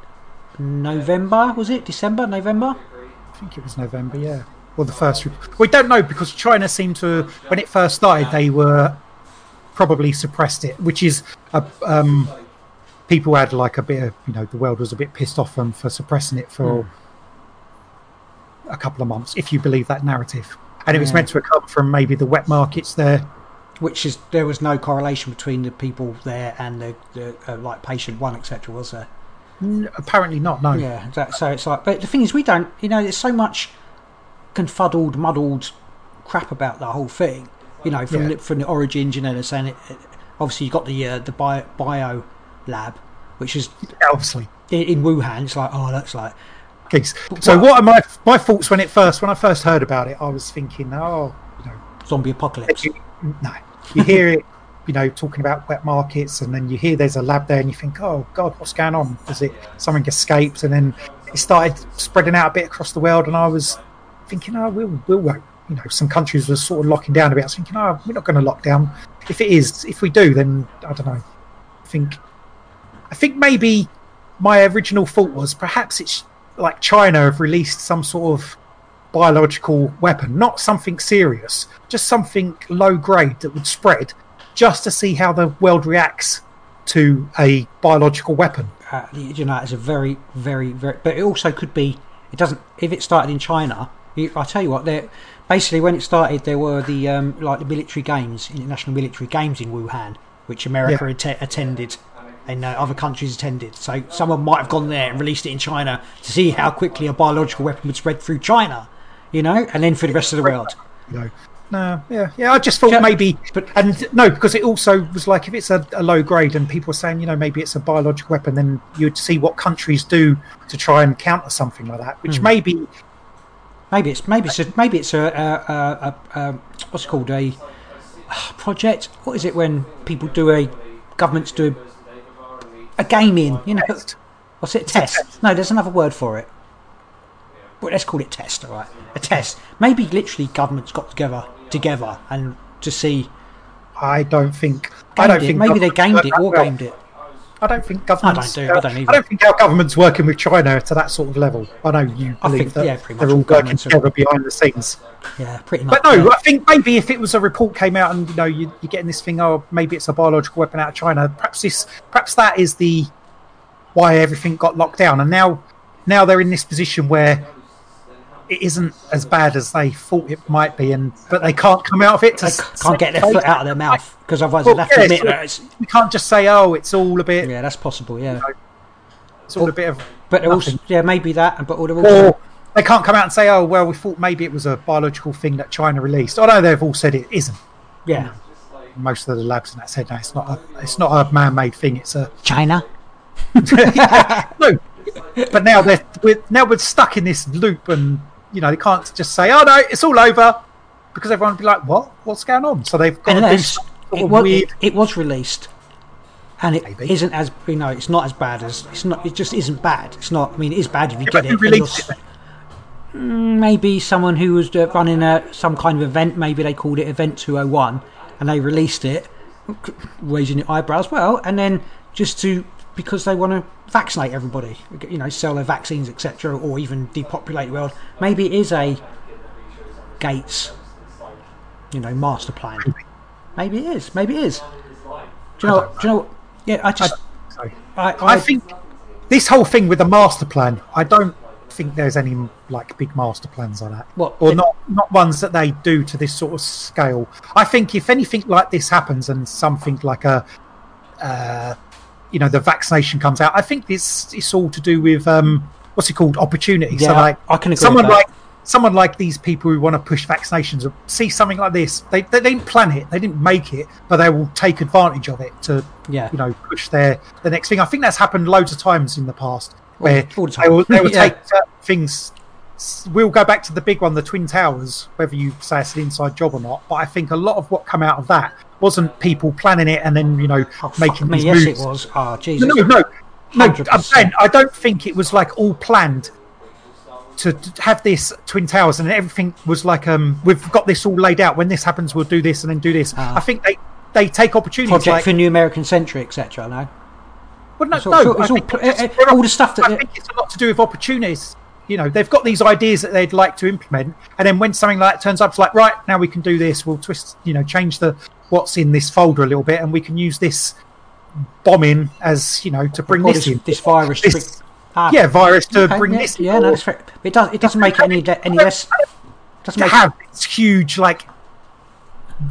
A: November? Was it December? November?
C: I think it was November, yeah. Or the first. We don't know because China seemed to, when it first started, they were probably suppressed it, which is a, um, people had like a bit of, you know, the world was a bit pissed off them for suppressing it for a couple of months, if you believe that narrative. And it was meant to have come from maybe the wet markets there.
A: Which is there was no correlation between the people there and the, the uh, like patient one, etc. Was there?
C: N- Apparently not, no.
A: Yeah, that, so it's like, but the thing is, we don't, you know, there's so much confuddled, muddled crap about the whole thing. You know, from
C: Yeah.
A: the, from the origins, you know, they're saying it. obviously, you got the uh, the bio, bio lab, which is
C: Obviously.
A: in, in Wuhan. It's like, oh, that's like.
C: So what are my my thoughts when it first when I first heard about it? I was thinking, oh, you know,
A: zombie apocalypse.
C: you, no, you hear it, you know, talking about wet markets, and then you hear there's a lab there, and you think, oh God, what's going on? Does it something escaped? And then it started spreading out a bit across the world, and I was thinking, oh, we'll, we'll. You know, some countries were sort of locking down a bit. I was thinking, oh, we're not going to lock down. If it is, if we do, then I don't know. I think, I think maybe my original thought was perhaps it's like China have released some sort of biological weapon, not something serious, just something low grade that would spread, just to see how the world reacts to a biological weapon.
A: Uh, you know, it's a very, very, very. But it also could be. It doesn't. If it started in China, you, I tell you what. Basically, when it started, there were the um, like the military games, international military games in Wuhan, which America
C: Yeah.
A: atte- attended. and uh, other countries attended. So someone might have gone there and released it in China to see how quickly a biological weapon would spread through China, you know, and then through the rest of the world.
C: You know. No, yeah, yeah. I just thought
A: Yeah,
C: maybe,
A: but-
C: and no, because it also was like if it's a, a low grade and people are saying, you know, maybe it's a biological weapon, then you'd see what countries do to try and counter something like that. Which maybe,
A: Maybe it's maybe it's a, maybe it's a, a, a, a, what's it called a ah, project. What is it when people do a governments do a gaming? You know, what's it? Test? No, there's another word for it. Well, let's call it test. All right, a test. Maybe literally governments got together together and to see.
C: I don't think. I don't
A: it.
C: think
A: Maybe they gamed it, or gamed it.
C: I don't think governments.
A: do, I don't either.
C: I don't think our government's working with China to that sort of level. I know you
A: I
C: believe
A: think,
C: that
A: yeah,
C: they're
A: all
C: working
A: governments are-
C: together behind the scenes.
A: Yeah, pretty much.
C: But no,
A: yeah.
C: I think maybe if it was a report came out and you know you, you're getting this thing, oh, maybe it's a biological weapon out of China. Perhaps this, perhaps that is the why everything got locked down, and now, now they're in this position where it isn't as bad as they thought it might be, and but they can't come out of it. To
A: they can't get their foot out of their mouth because otherwise
C: Well,
A: they'll have to
C: yeah,
A: admit that it's,
C: We can't just say, oh, it's all a bit,
A: yeah, that's possible. Yeah,
C: it's all a bit of.
A: but also, yeah, maybe that. But they're also
C: they can't come out and say, oh, well, we thought maybe it was a biological thing that China released. Although they've all said it isn't.
A: yeah,
C: Most of the labs and that said, no, it's not a, it's not a man-made thing. It's a
A: China.
C: no. But now they're we're, now we're stuck in this loop, and you know they can't just say, "Oh no, it's all over," because everyone would be like, "What? What's going on?" So they've got to
A: Unless
C: some sort
A: it was,
C: weird.
A: it, it was released, and it not as you know, it's not as bad as it's not. It just isn't bad. It's not. I mean, it is bad if you
C: Yeah,
A: get it.
C: who
A: and you're
C: released it?
A: Mm, Maybe someone who was uh, running a some kind of event. Maybe they called it Event 201, and they released it, raising your eyebrows. Well, and then just to because they want to vaccinate everybody, you know, sell their vaccines, etc., or even depopulate the world. Maybe it is a Gates, you know, master plan. Maybe it is. Maybe it is. Do you know? What, do you know? What, yeah, I just.
C: So,
A: I,
C: I think this whole thing with the master plan, I don't think there's any like big master plans on that.
A: What,
C: or
A: the-
C: not not ones that they do to this sort of scale. I think if anything like this happens and something like a uh, you know the vaccination comes out, I think this it's all to do with um what's it called opportunity. so like
A: I can agree
C: someone like someone like these people who want to push vaccinations see something like this they, they didn't plan it they didn't make it but they will take advantage of it to
A: Yeah.
C: you know push their the next thing i think that's happened loads of times in the past where
A: all the time.
C: they will, they will
A: Yeah.
C: take things we'll go back to the big one the twin towers whether you say it's an inside job or not but i think a lot of what come out of that wasn't people planning it and then you know
A: Oh,
C: making
A: me,
C: these
A: yes, it was. Oh, Jesus.
C: no, no, no. I'm saying I don't think it was like all planned to have this twin towers and everything was like um we've got this all laid out. When this happens, we'll do this and then do this.
A: Ah.
C: I think they they take opportunities
A: Project
C: like
A: for New American Century, etc. No,
C: well, no,
A: It's all-
C: no,
A: it's all- it's all eh, eh, all the stuff that-
C: I think it's a lot to do with opportunities. You know, they've got these ideas that they'd like to implement, and then when something like that turns up, it's like, right now we can do this. We'll twist, you know, change the what's in this folder a little bit, and we can use this bombing as you know to bring this,
A: this,
C: in.
A: this virus. to
C: This-
A: bring- ah,
C: yeah, virus to
A: okay,
C: bring
A: yeah,
C: this.
A: Yeah, no, that's fair. It does. It doesn't make it any any less. Doesn't
C: to
A: make
C: have this huge like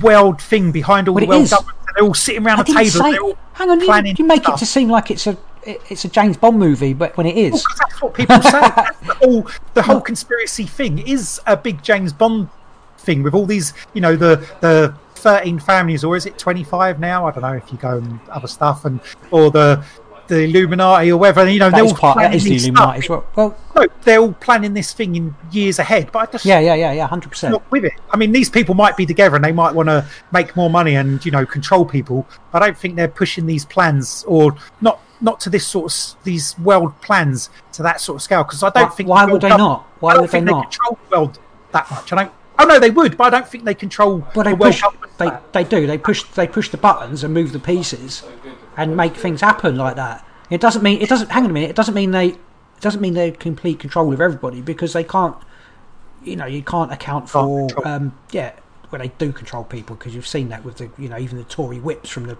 C: world thing behind all
A: Well,
C: the
A: it
C: world and They're all sitting around
A: I
C: a table.
A: say.
C: All
A: Hang on, you, you make it to seem like it's a it- it's a James Bond movie, but when it is,
C: Because that's what people say. The whole the whole conspiracy thing is a big James Bond thing with all these, you know, the the thirteen families, or is it twenty five now? I don't know if you go and other stuff, and or the the Illuminati or whatever. You know,
A: that
C: they're all
A: part.
C: Planning
A: is the
C: these
A: Illuminati well. Well,
C: No, they're all planning this thing in years ahead. But I just
A: yeah, yeah, yeah, yeah, hundred percent.
C: with it. I mean, these people might be together and they might want to make more money and you know control people. I don't think they're pushing these plans or not not to this sort of these world plans to that sort of scale because I don't
A: Why-
C: think.
A: why
C: the
A: would they not? Why
C: I don't
A: would they
C: think
A: not?
C: control the world that much. I don't. Oh no, they would, but I don't think they control
A: Well, they
C: the world
A: push.
C: government.
A: They
C: that.
A: they do. They push. They push the buttons and move the pieces, and make things happen like that. It doesn't mean it doesn't. Hang on a minute. It doesn't mean they. It doesn't mean they're complete control of everybody because they can't. You know, you can't account for.
C: control.
A: Um, yeah, well, they do control people because you've seen that with the. You know, even the Tory whips from the.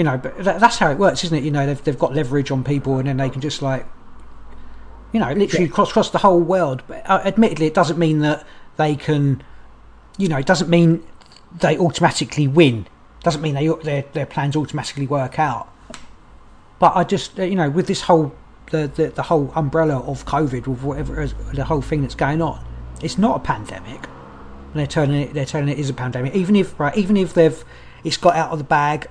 A: You know, but that, that's how it works, isn't it? You know, they've they've got leverage on people, and then they can just like. You know, literally cross cross the whole world. But uh, admittedly, it doesn't mean that they can you know, it doesn't mean they automatically win. Doesn't mean they their their plans automatically work out. But I just, you know, with this whole the, the the whole umbrella of COVID, with whatever is, the whole thing that's going on, it's not a pandemic. And they're turning it, they're turning it is a pandemic. Even if right, even if they've it's got out of the bag,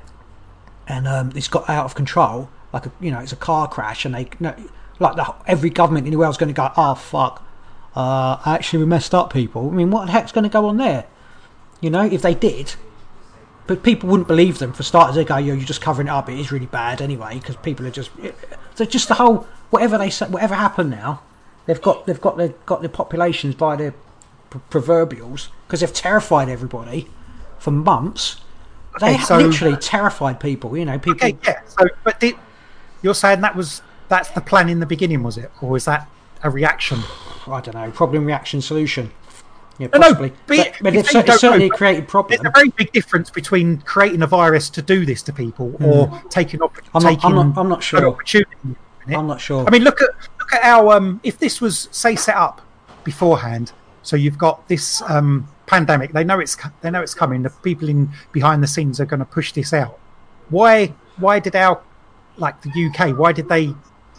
A: and um, it's got out of control, like a, you know, it's a car crash, and they no, like the, every government in the world's going to go, oh fuck, uh, actually we messed up, people. I mean, what the heck's going to go on there? You know, if they did, but people wouldn't believe them for starters. They go, "Yo, you're just covering it up. It is really bad anyway." Because people are just, so just the whole whatever they say, whatever happened now, they've got they've got they've got the populations by their proverbials because they've terrified everybody for months. They
C: Okay, so-
A: literally terrified people. You know, people.
C: Okay, yeah. So, but did, you're saying that was that's the plan in the beginning, was it, or is that a reaction?
A: I don't know. Problem, reaction, solution. Yeah,
C: No, no,
A: possibly.
C: but
A: but, but
C: if
A: it's,
C: they
A: cer-
C: don't
A: it's certainly
C: know,
A: a created problem.
C: There's a very big difference between creating a virus to do this to people or taking op-
A: Hmm. I'm not-
C: taking
A: I'm not- I'm not sure.
C: opportunity.
A: I'm not sure.
C: I mean, look at look at our um, if this was say set up beforehand. So you've got this um, pandemic. They know it's they know it's coming. The people in behind the scenes are going to push this out. Why why did our like the UK? Why did they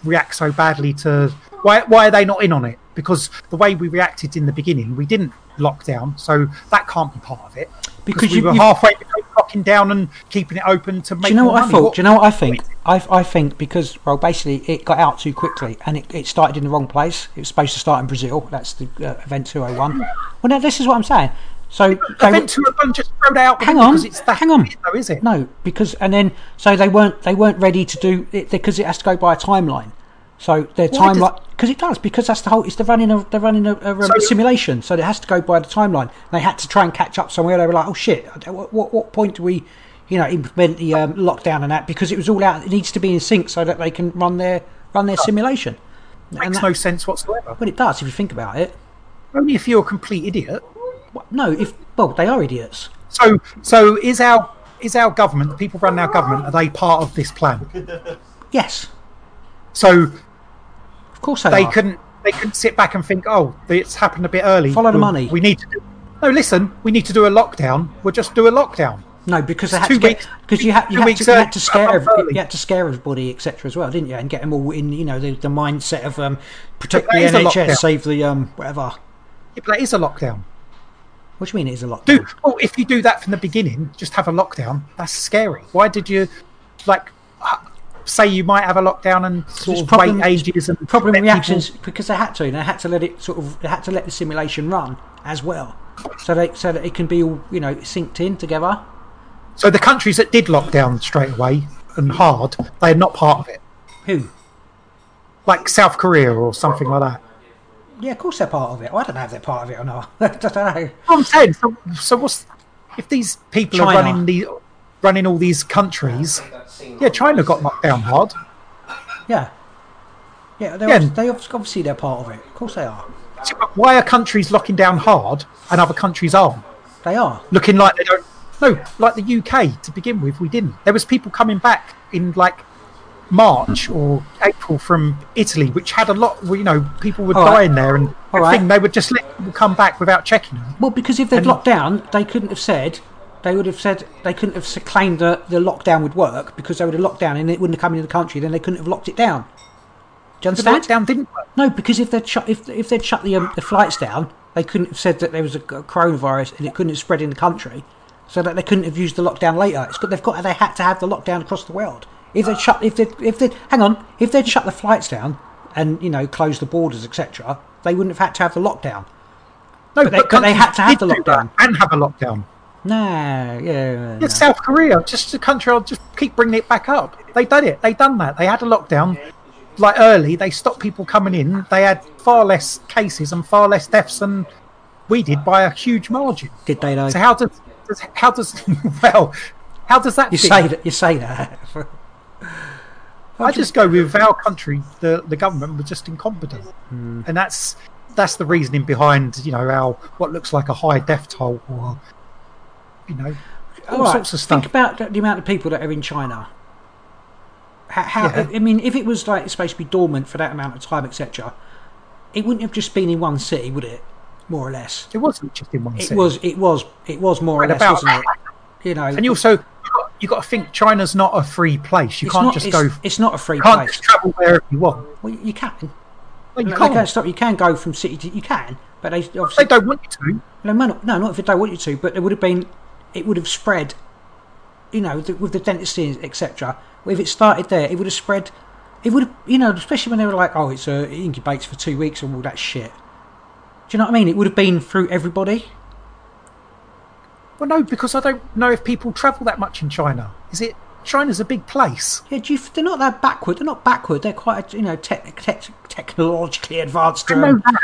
C: react so badly to? Why why are they not in on it? Because the way we reacted in the beginning, we didn't lock down, so that can't be part of it.
A: Because
C: we
A: you-
C: were halfway between locking down and keeping it open to make.
A: Do you know what I
C: money.
A: thought? Do you know what I think? I, I think because well, basically it got out too quickly and it, it started in the wrong place. It was supposed to start in Brazil. That's the uh, event 201. Well, now this is what I'm saying. So
C: Event two of them just throw it out.
A: hang on,
C: it's that
A: hang on.
C: though, is it?
A: No, because and then so they weren't they weren't ready to do it because it has to go by a timeline. So their
C: Why
A: timeline because it does because that's the whole it's the running a they're running a, a, um,
C: So-
A: simulation so it has to go by the timeline. They had to try and catch up somewhere. They were like, oh shit, what what, what point do we you know implement the um, lockdown and that because it was all out. It needs to be in sync so that they can run their run their simulation. And
C: Makes
A: that,
C: no sense whatsoever.
A: But it does if you think about it.
C: Only if you're a complete idiot.
A: No, if well they are idiots.
C: So, so is our is our government, the people running our government, are they part of this plan?
A: Yes,
C: So
A: of course they,
C: they
A: are.
C: couldn't they couldn't sit back and think, oh, it's happened a bit early.
A: Follow the
C: We-
A: money.
C: We need to do. No, listen, we need to do a lockdown. We'll just do a lockdown.
A: No, because they had
C: two
A: to get
C: weeks-
A: because you had you had to, you had to scare every, you had to scare everybody etc. as well, didn't you? And get them all in you know the, the mindset of um, protect the
C: that is a
A: NHS, save the um whatever.
C: Yeah, but that is a lockdown.
A: What do you mean it is a lockdown?
C: Do well if you do that from the beginning, just have a lockdown. That's scary. Why did you like say you might have a lockdown and sort of
A: problem-
C: wait ages and
A: Problem reactions
C: people-
A: because they had to. They had to let it sort of. They had to let the simulation run as well, so they so that it can be all you know synced in together.
C: So the countries that did lock down straight away and hard, they are not part of it.
A: Who?
C: Like South Korea or something like that.
A: Yeah, of course they're part of it. I don't know if they're part of it or not. I don't know.
C: I'm saying, so, so what's if these people are running the running all these countries? Yeah, China got locked down hard.
A: Yeah. Yeah, they're
C: Yeah.
A: they obviously they're part of it. Of course they are.
C: So, but Why are countries locking down hard and other countries aren't?
A: They are.
C: Looking like they don't. No, like the UK to begin with, we didn't. There was people coming back in like March or April from Italy, which had a lot. You know, people were
A: All right.
C: dying there, and
A: All right.
C: everything. They would just let people come back without checking them.
A: Well, because if they'd
C: And-
A: locked down, they couldn't have said. They would have said they couldn't have claimed that the lockdown would work because they would have locked down and it wouldn't have come into the country. Then they couldn't have locked it down. Do you
C: The lockdown didn't work.
A: No, because if they'd shut if if they'd shut the um, the flights down, they couldn't have said that there was a, coronavirus and it couldn't have spread in the country, so that they couldn't have used the lockdown later. It's got they've got they had to have the lockdown across the world. If they shut if they if they hang on if they'd shut the flights down and you know close the borders etc. They wouldn't have had to have the lockdown.
C: No,
A: But they- but they had to have the lockdown.
C: and have a lockdown.
A: No, yeah, no.
C: Yeah, South Korea, just a country. I'll just keep bringing it back up. They did it. They done that. They had a lockdown, like early. They stopped people coming in. They had far less cases and far less deaths than we did by a huge margin.
A: Did they though?
C: So how does, does how does well how does that?
A: You
C: fit?
A: say that. You say that.
C: I just go with our country. The the government was just incompetent,
A: Hmm.
C: and that's that's the reasoning behind you know our what looks like a high death toll or you know all
A: All right,
C: sorts of stuff.
A: Think about the, amount of people that are in China. How, how
C: Yeah.
A: I mean, if it was like supposed to be dormant for that amount of time, etc., it wouldn't have just been in one city, would it? More or less.
C: It wasn't just in one
A: It
C: city.
A: was. It was. It was more or less,
C: about.
A: wasn't it? You know.
C: and you also you got to think China's not a free place. You can't
A: not,
C: just
A: it's,
C: go.
A: it's not a free
C: You can't
A: place.
C: just travel wherever you want.
A: Well, you can.
C: Well, you
A: They
C: can't.
A: stop. You can go from city to. You can, but they
C: They don't want you to.
A: no, no, no, not if they don't want you to. But there would have been, it would have spread. You know, with the dentistry, etc. If it started there, it would have spread. It would have, you know, especially when they were like, "Oh, it's uh, it incubates for two weeks and all that shit." Do you know what I mean? It would have been through everybody.
C: Well, no, because I don't know if people travel that much in China. Is it? China's a big place.
A: Yeah, do you, they're not that backward. They're not backward. They're quite, you know, tech tech technologically advanced.
C: I know
A: Um,
C: that.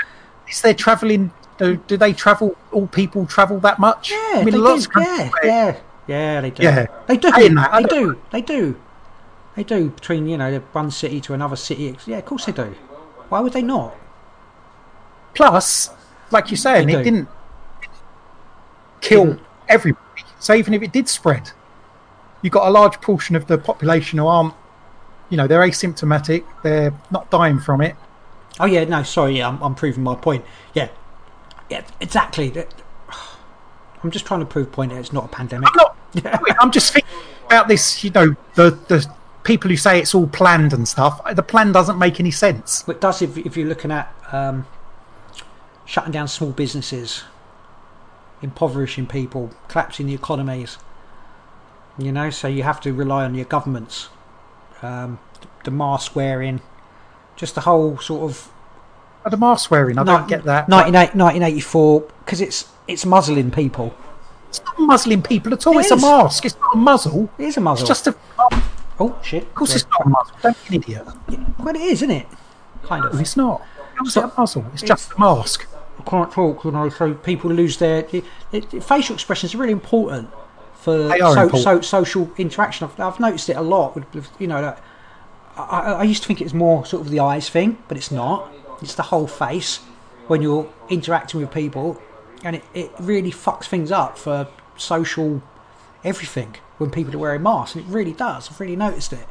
C: Is there travelling? Do, do they travel? All people travel that much?
A: yeah,
C: I mean,
A: they do. Yeah, yeah, yeah. They do.
C: Yeah.
A: they do.
C: Saying that, I
A: they
C: don't-
A: do. They do. They do. Between you know one city to another city. Yeah, of course they do. Why would they not?
C: Plus, like you're saying,
A: They
C: it didn't kill
A: Didn't.
C: everybody. So even if it did spread, you've got a large portion of the population who aren't, you know, they're asymptomatic. They're not dying from it.
A: Oh yeah, no, sorry, yeah, I'm, I'm proving my point. Yeah, yeah, exactly. That- I'm just trying to prove point that it's not a pandemic.
C: I'm not. I'm just thinking about this. You know, the the people who say it's all planned and stuff. The plan doesn't make any sense.
A: It does if, if you're looking at um, shutting down small businesses, impoverishing people, collapsing the economies. You know, so you have to rely on your governments, um, the mask wearing, just the whole sort of
C: The mask wearing, I
A: Ni-
C: don't get that.
A: 98 1984 because it's it's muzzling people.
C: It's not muzzling people at all.
A: It
C: it's
A: is.
C: a mask. It's not a muzzle.
A: It is a muzzle.
C: It's just a. Of
A: oh shit!
C: Of course, it's not a muzzle. Don't be an idiot.
A: Well, it is, isn't it? Kind of.
C: It's not. How's not a muzzle? It's just a mask.
A: I can't talk, you know, so people lose their it, it, facial expressions are really important for so,
C: important.
A: so social interaction. I've, I've noticed it a lot. With, you know, I I used to think it was more sort of the eyes thing, but it's not. It's the whole face when you're interacting with people, and it, it really fucks things up for social everything when people are wearing masks, and it really does. I've really noticed it.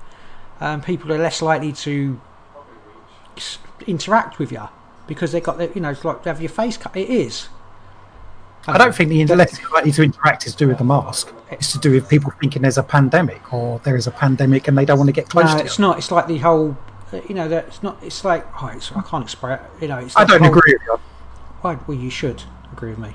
A: Um, people are less likely to interact with you because they've got their, you know, it's like they have your face cut. It is.
C: I don't think the less likely to interact is to do with the mask. It's to do with people thinking there's a pandemic or there is a pandemic and they don't want to get close
A: No,
C: to
A: it's
C: it.
A: not. It's like the whole, you know, that it's not. It's like oh, it's, I can't express. You know, it's
C: I
A: like
C: don't
A: whole-
C: agree with you.
A: Well, well, you should agree with me.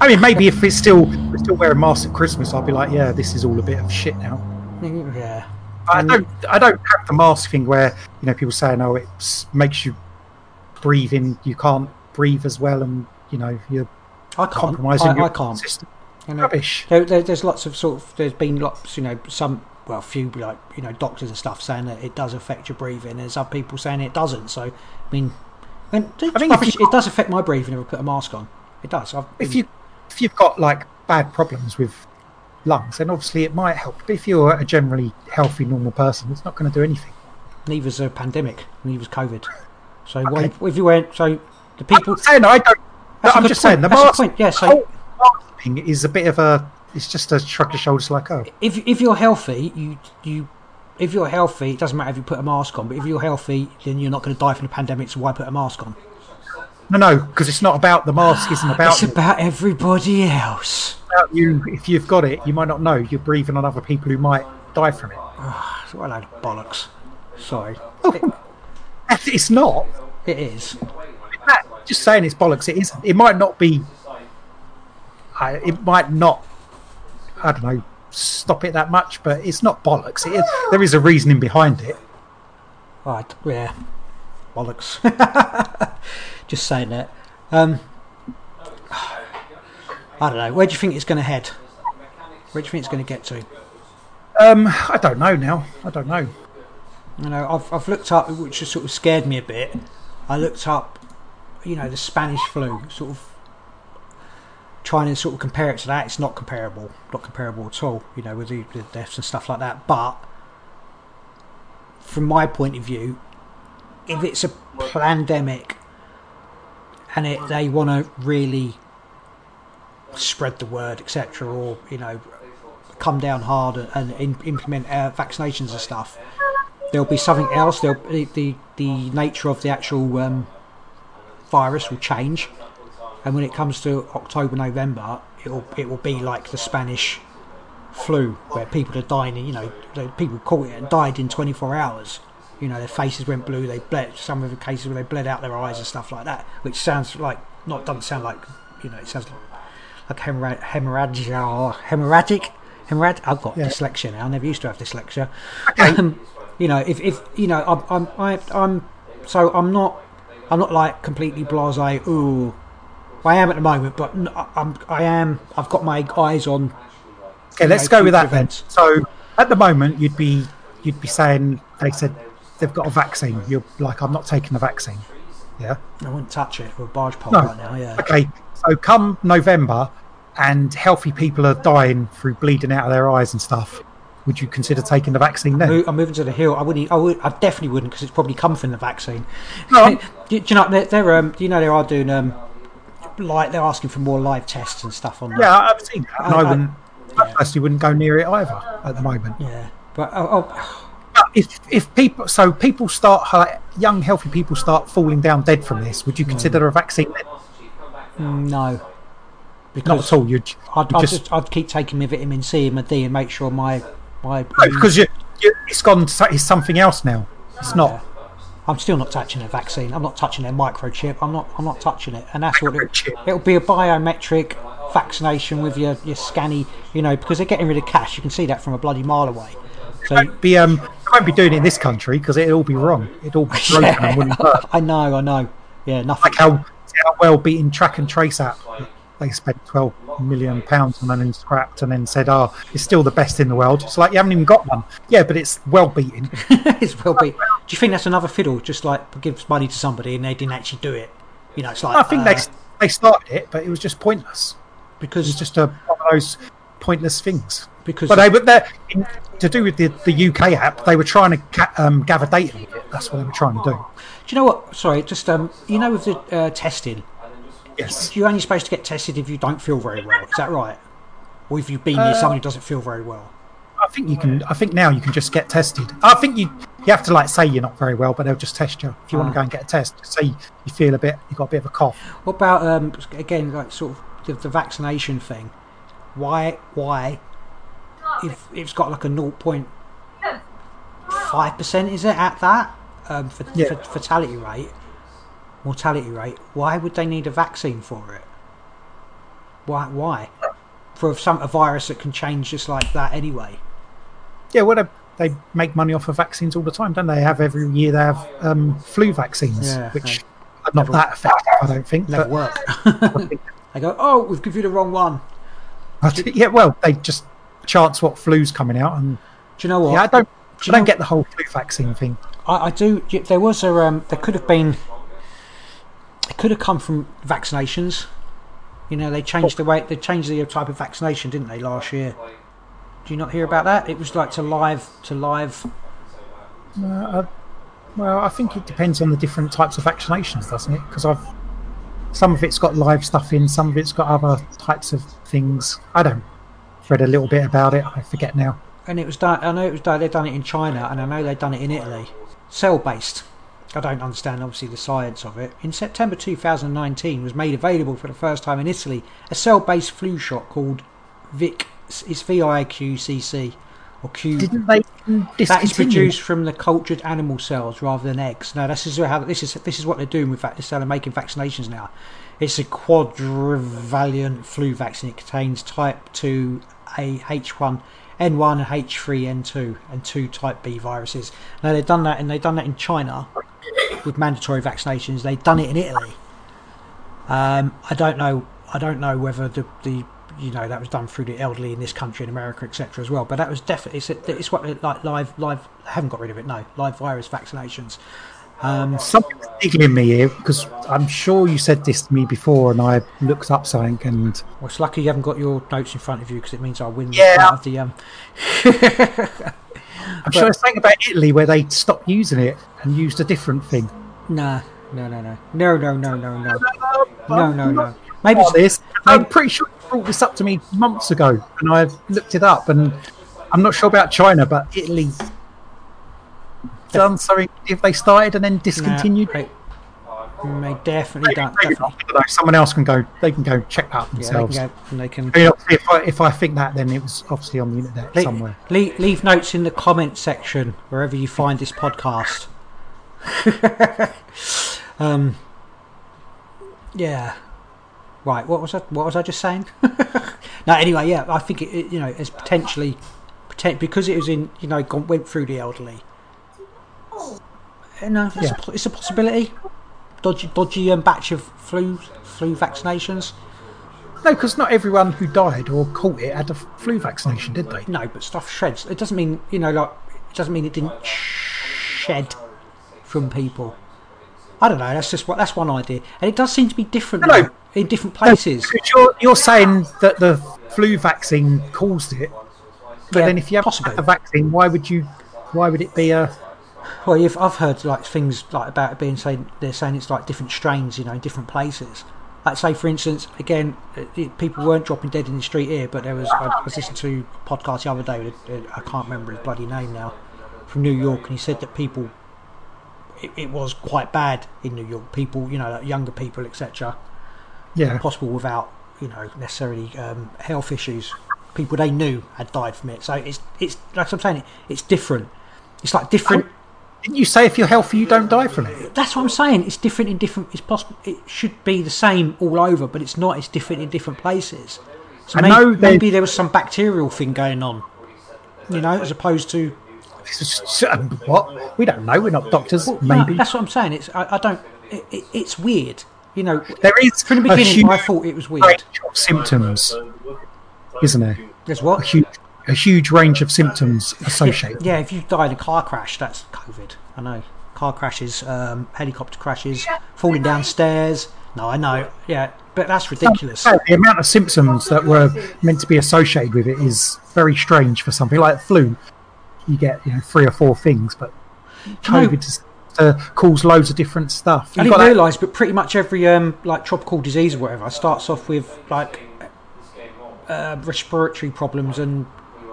C: I mean, maybe if it's still we're still wearing masks at Christmas, I'll be like, yeah, this is all a bit of shit now.
A: Mm, yeah.
C: I
A: And-
C: don't. I don't have the mask thing where you know people saying, "Oh, it makes you breathe in. You can't breathe as well, and you know you're
A: I can't.
C: compromising
A: I,
C: your
A: I can't.
C: system."
A: You know,
C: Rubbish.
A: There, there, there's lots of sort of. There's been lots. You know, some. Well, few like you know doctors and stuff saying that it does affect your breathing. There's other people saying it doesn't. So, I mean, and
C: I think
A: rubbish, it does affect my breathing if I put a mask on. It does. I've
C: If you if you've got like bad problems with lungs, then obviously it might help. But if you're a generally healthy, normal person, it's not going to do anything.
A: neither's a pandemic. Neither's COVID. So
C: Okay.
A: why, if you went, so the
C: I'm
A: people.
C: not saying I don't.
A: A
C: I'm just
A: point.
C: saying the
A: That's a
C: mask.
A: point, yeah, so-
C: whole thing is a bit of a. It's just a shrug of shoulders, like oh,
A: if if you're healthy, you you if you're healthy, it doesn't matter if you put a mask on. But if you're healthy, then you're not going to die from the pandemic. So why put a mask on?
C: no, no, because it's not about the mask. Isn't about
A: It's
C: you.
A: about everybody else.
C: about you. If you've got it, you might not know. You're breathing on other people who might die from it.
A: What a load of bollocks. Sorry, oh,
C: It's not.
A: it is.
C: Just saying it's bollocks. It isn't. It might not be. I, it might not. I don't know. Stop it that much, but it's not bollocks. It is, there is a reasoning behind it.
A: Right, yeah, bollocks. Just saying that. Um, I don't know. Where do you think it's going to head? Where do you think it's going to get to?
C: Um, I don't know now. I don't know.
A: You know, I've, I've looked up, which has sort of scared me a bit. I looked up, you know, the Spanish flu, sort of trying to sort of compare it to that. It's not comparable, not comparable at all. You know, with the, deaths and stuff like that. But from my point of view, if it's a pandemic and it, they want to really spread the word, etc., or you know, come down hard and, and implement uh, vaccinations and stuff there'll be something else. There'll the the, the nature of the actual um, virus will change, and when it comes to October November, it'll it will be like the Spanish flu where people are dying. You know, people caught it and died in 24 hours. You know, their faces went blue. They bled. Some of the cases where they bled out their eyes and stuff like that, which sounds like not doesn't sound like you know it sounds like hemorrhag, hemorrhagia hemorrhagic. Hemorrhag. I've got
C: Yeah.
A: dyslexia now. I never used to have dyslexia. Um, you know, if, if you know, I'm I'm I, I'm so I'm not I'm not like completely blasé. Ooh, I am at the moment, but I'm, I am. I've got my eyes on.
C: Okay, let's
A: know,
C: go with that then. So at the moment, you'd be you'd be saying they said they've got a vaccine. You're like, I'm not taking the vaccine. Yeah.
A: I wouldn't touch it with a barge pole
C: No.
A: right now. Yeah.
C: Okay. So come November, and healthy people are dying through bleeding out of their eyes and stuff. Would you consider taking the vaccine then?
A: I'm moving to the hill. I wouldn't. I would. I definitely wouldn't because it's probably come from the vaccine.
C: No.
A: do, do you know? They're, they're um. Do you know they are doing um. Like they're asking for more live tests and stuff on that.
C: Yeah, I've seen that. And
A: I-
C: I, wouldn't. I personally wouldn't go near it either at the moment.
A: Yeah. But oh, oh,
C: But if if people so people start like, young healthy people start falling down dead from this, would you mm. consider a vaccine? Then?
A: Mm, no.
C: Not
A: Because
C: at all. You'd,
A: I'd, I'd,
C: just
A: just, I'd keep taking my vitamin C and my D and make sure my my.
C: No, because you, you, it's gone. to- It's something else now. It's not.
A: I'm still not touching their vaccine. I'm not touching their microchip. I'm not. I'm not touching it. And that's what it. It'll be a biometric vaccination with your your scanny. You know, because they're getting rid of cash. You can see that from a bloody mile away. So
C: Won't be um. Won't be doing it in this country because it'll all be wrong. It'll all be broken and wouldn't work.
A: I know. I know. Yeah. Nothing.
C: Like how how well beaten track and trace app. They spent twelve million pounds on and then scrapped and then said, "Oh, it's still the best in the world." It's like you haven't even got one. Yeah, but it's well beaten.
A: it's well be. Do you think that's another fiddle? Just like gives money to somebody and they didn't actually do it. You know, it's like
C: I think
A: uh,
C: they they started it, but it was just pointless.
A: because
C: It's just a, one of those pointless things.
A: because
C: But they were there in, to do with the, the UK app. They were trying to ca- um, gather data. That's what they were trying to do.
A: Do you know what? Sorry, just um, you know, with the uh, testing,
C: Yes.
A: you're only supposed to get tested if you don't feel very well. Is that right? Or if you've been
C: Uh,
A: near someone who doesn't feel very well.
C: I think you can. I think now you can just get tested. I think you you have to like say you're not very well, but they'll just test you if you want to go and get a test. Say you feel a bit, you got a bit of a cough.
A: What about um, again, like sort of the, the vaccination thing? Why, why, if it's got like a 0.5 percent, is it at that um, for,
C: Yeah.
A: for fatality rate, mortality rate? Why would they need a vaccine for it? Why? Why? For some a virus that can change just like that anyway.
C: Yeah, well, they, they make money off of vaccines all the time, don't they? Have every year they have um, flu vaccines,
A: Yeah,
C: which are not
A: Never-
C: that effective, I don't think.
A: Never work.
C: I
A: they go, oh, we've given you the wrong one.
C: Think- yeah, well, they just chance what flu's coming out, and
A: Do you know what?
C: yeah, I don't.
A: Do you
C: I don't
A: know-
C: get the whole flu vaccine thing.
A: I, I do. There was a. Um, there could have been. It could have come from vaccinations. You know, they changed the way they changed the type of vaccination, didn't they, last year? Do you not hear about that? It was like to live to live.
C: Uh, well, I think it depends on the different types of vaccinations, doesn't it? Because I've some of it's got live stuff in, some of it's got other types of things. I don't. I've read a little bit about it. I forget now.
A: And it was done. I know it was done. They've done it in China, and I know they've done it in Italy. Cell based. I don't understand obviously the science of it. In September 2019, was made available for the first time in Italy a cell-based flu shot called Vic. It's VIQCC or Q.
C: Didn't they
A: That is produced from the cultured animal cells rather than eggs. No, this is how this is this is what they're doing with that. They're making vaccinations now. It's a quadrivalent flu vaccine. It contains type two A H1 N1 and H3N2 and two type B viruses. Now they've done that and they've done that in China with mandatory vaccinations. They've done it in Italy. Um, I don't know. I don't know whether the, the you know that was done through the elderly in this country in America, etc. as well. But that was definitely it's, it's what like live live. I haven't got rid of it. No, live virus vaccinations. Um,
C: Something's niggling me here because I'm sure you said this to me before, and I looked up something and
A: well, it's lucky you haven't got your notes in front of you because it means I win
C: Yeah.
A: part of the um.
C: I'm sure there's something about Italy where they stopped using it and used a different thing.
A: Nah, no, no, no, no, no, no, no, no, no, no, no. Maybe it's,
C: this. I'm pretty sure you brought this up to me months ago, and I've looked it up, and I'm not sure about China, but Italy done something. If they started and then discontinued,
A: Nah, They definitely don't. Definitely.
C: not, I don't know, someone else can go. They can go check that
A: Yeah, they
C: themselves.
A: can go they can
C: if I, if I think that, then it was obviously on the internet
A: leave,
C: somewhere.
A: leave, leave notes in the comment section wherever you find this podcast. um, yeah. Right. What was I? What was I just saying? no. Anyway, yeah. I think it, it you know, it's potentially, poten- because it was in, you know, gone, went through the elderly. It's,
C: Yeah.
A: a, it's a possibility. Dodgy, dodgy um, batch of flu, flu vaccinations.
C: No, because not everyone who died or caught it had a flu vaccination, did they?
A: No, but stuff shreds. It doesn't mean you know, like it doesn't mean it didn't shed from people. I don't know. That's just what that's one idea, and it does seem to be different
C: No, no.
A: in different places.
C: Because You're, you're saying that the flu vaccine caused it, but
A: Yeah,
C: then if you haven't
A: possibly.
C: the vaccine, why would you? Why would it be a?
A: Well, you've, I've heard like things like about it being saying they're saying it's like different strains, you know, in different places. Like say, for instance, again, it, it- people weren't dropping dead in the street here, but there was. I was listening to a podcast the other day. With, uh, I can't remember his bloody name now, from New York, and he said that people. It, it was quite bad in New York. People, you know, like younger people, etc.
C: Yeah,
A: Possible without, you know, necessarily um, health issues. People they knew had died from it. So it's it's like I'm saying, it's different. It's like different.
C: Didn't you say if you're healthy you don't die from it?
A: That's what I'm saying. It's different in different. It's possible. It should be the same all over, but it's not. It's different in different places. So
C: I
A: may-
C: know
A: maybe there was some bacterial thing going on. You know, as opposed to
C: um, what? We don't know. We're not doctors.
A: No,
C: Maybe
A: that's what I'm saying. It's I, I don't. It, it, it's weird. You know,
C: there is
A: from the beginning, I thought it was weird.
C: symptoms, isn't there?
A: There's
C: A
A: what?
C: huge, a huge range of symptoms associated.
A: Yeah, if you die in a car crash, that's COVID. I know. Car crashes, um, helicopter crashes, falling downstairs. No, I know. Yeah, but that's ridiculous.
C: The amount of symptoms that were meant to be associated with it is very strange for something like flu. You get you know three or four things, but COVID just uh, cause loads of different stuff.
A: I
C: You've
A: didn't realise, but pretty much every um, like tropical disease or whatever starts off with like uh, respiratory problems and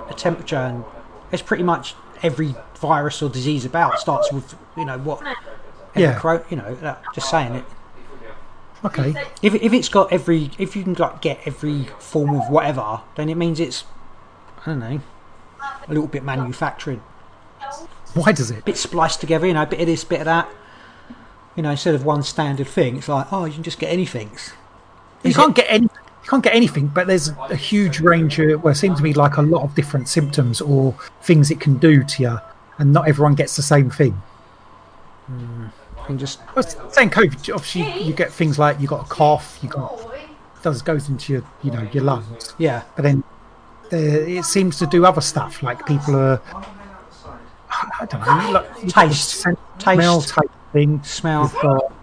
A: a temperature, and it's pretty much every virus or disease about starts with you know what.
C: Yeah.
A: cro- you know, that, just saying it.
C: okay,
A: If if it's got every, if you can like get every form of whatever, then it means it's, I don't know, a little bit manufactured,
C: why does it?
A: A bit spliced together. You know, a bit of this, bit of that. You know, instead of one standard thing, it's like, oh, you can just get anything.
C: You
A: Is
C: can't get any. Can't get anything, but there's a huge range of. Well, it seems to be like a lot of different symptoms or things it can do to you, and not everyone gets the same thing.
A: You can just
C: I was saying COVID. Obviously, you get things like you got a cough, you got does goes into your you know your lungs,
A: yeah,
C: but then there, it seems to do other stuff. Like people are. I don't know. Like, you've got the
A: Taste.
C: scent,
A: Taste.
C: smell type thing.
A: smell.
C: Got-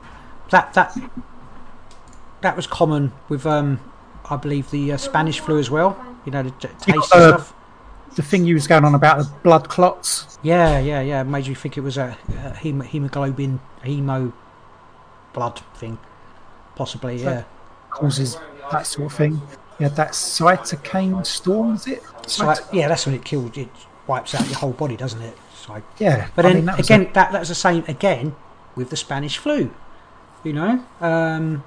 A: That that that was common with um, I believe the uh, Spanish flu as well. You know, the t- taste
C: uh,
A: stuff.
C: the thing you was going on about the blood clots.
A: Yeah, yeah, yeah. Made you think it was a, a hem- hemoglobin, hemo blood thing, possibly. Yeah,
C: causes that sort of thing. Yeah, that's cytokine storm, is it?
A: so yeah, that's when it killed. It wipes out your whole body, doesn't it? So,
C: yeah,
A: but
C: I
A: then
C: mean, that
A: again,
C: a-
A: that that's the same again with the Spanish flu. You know, um,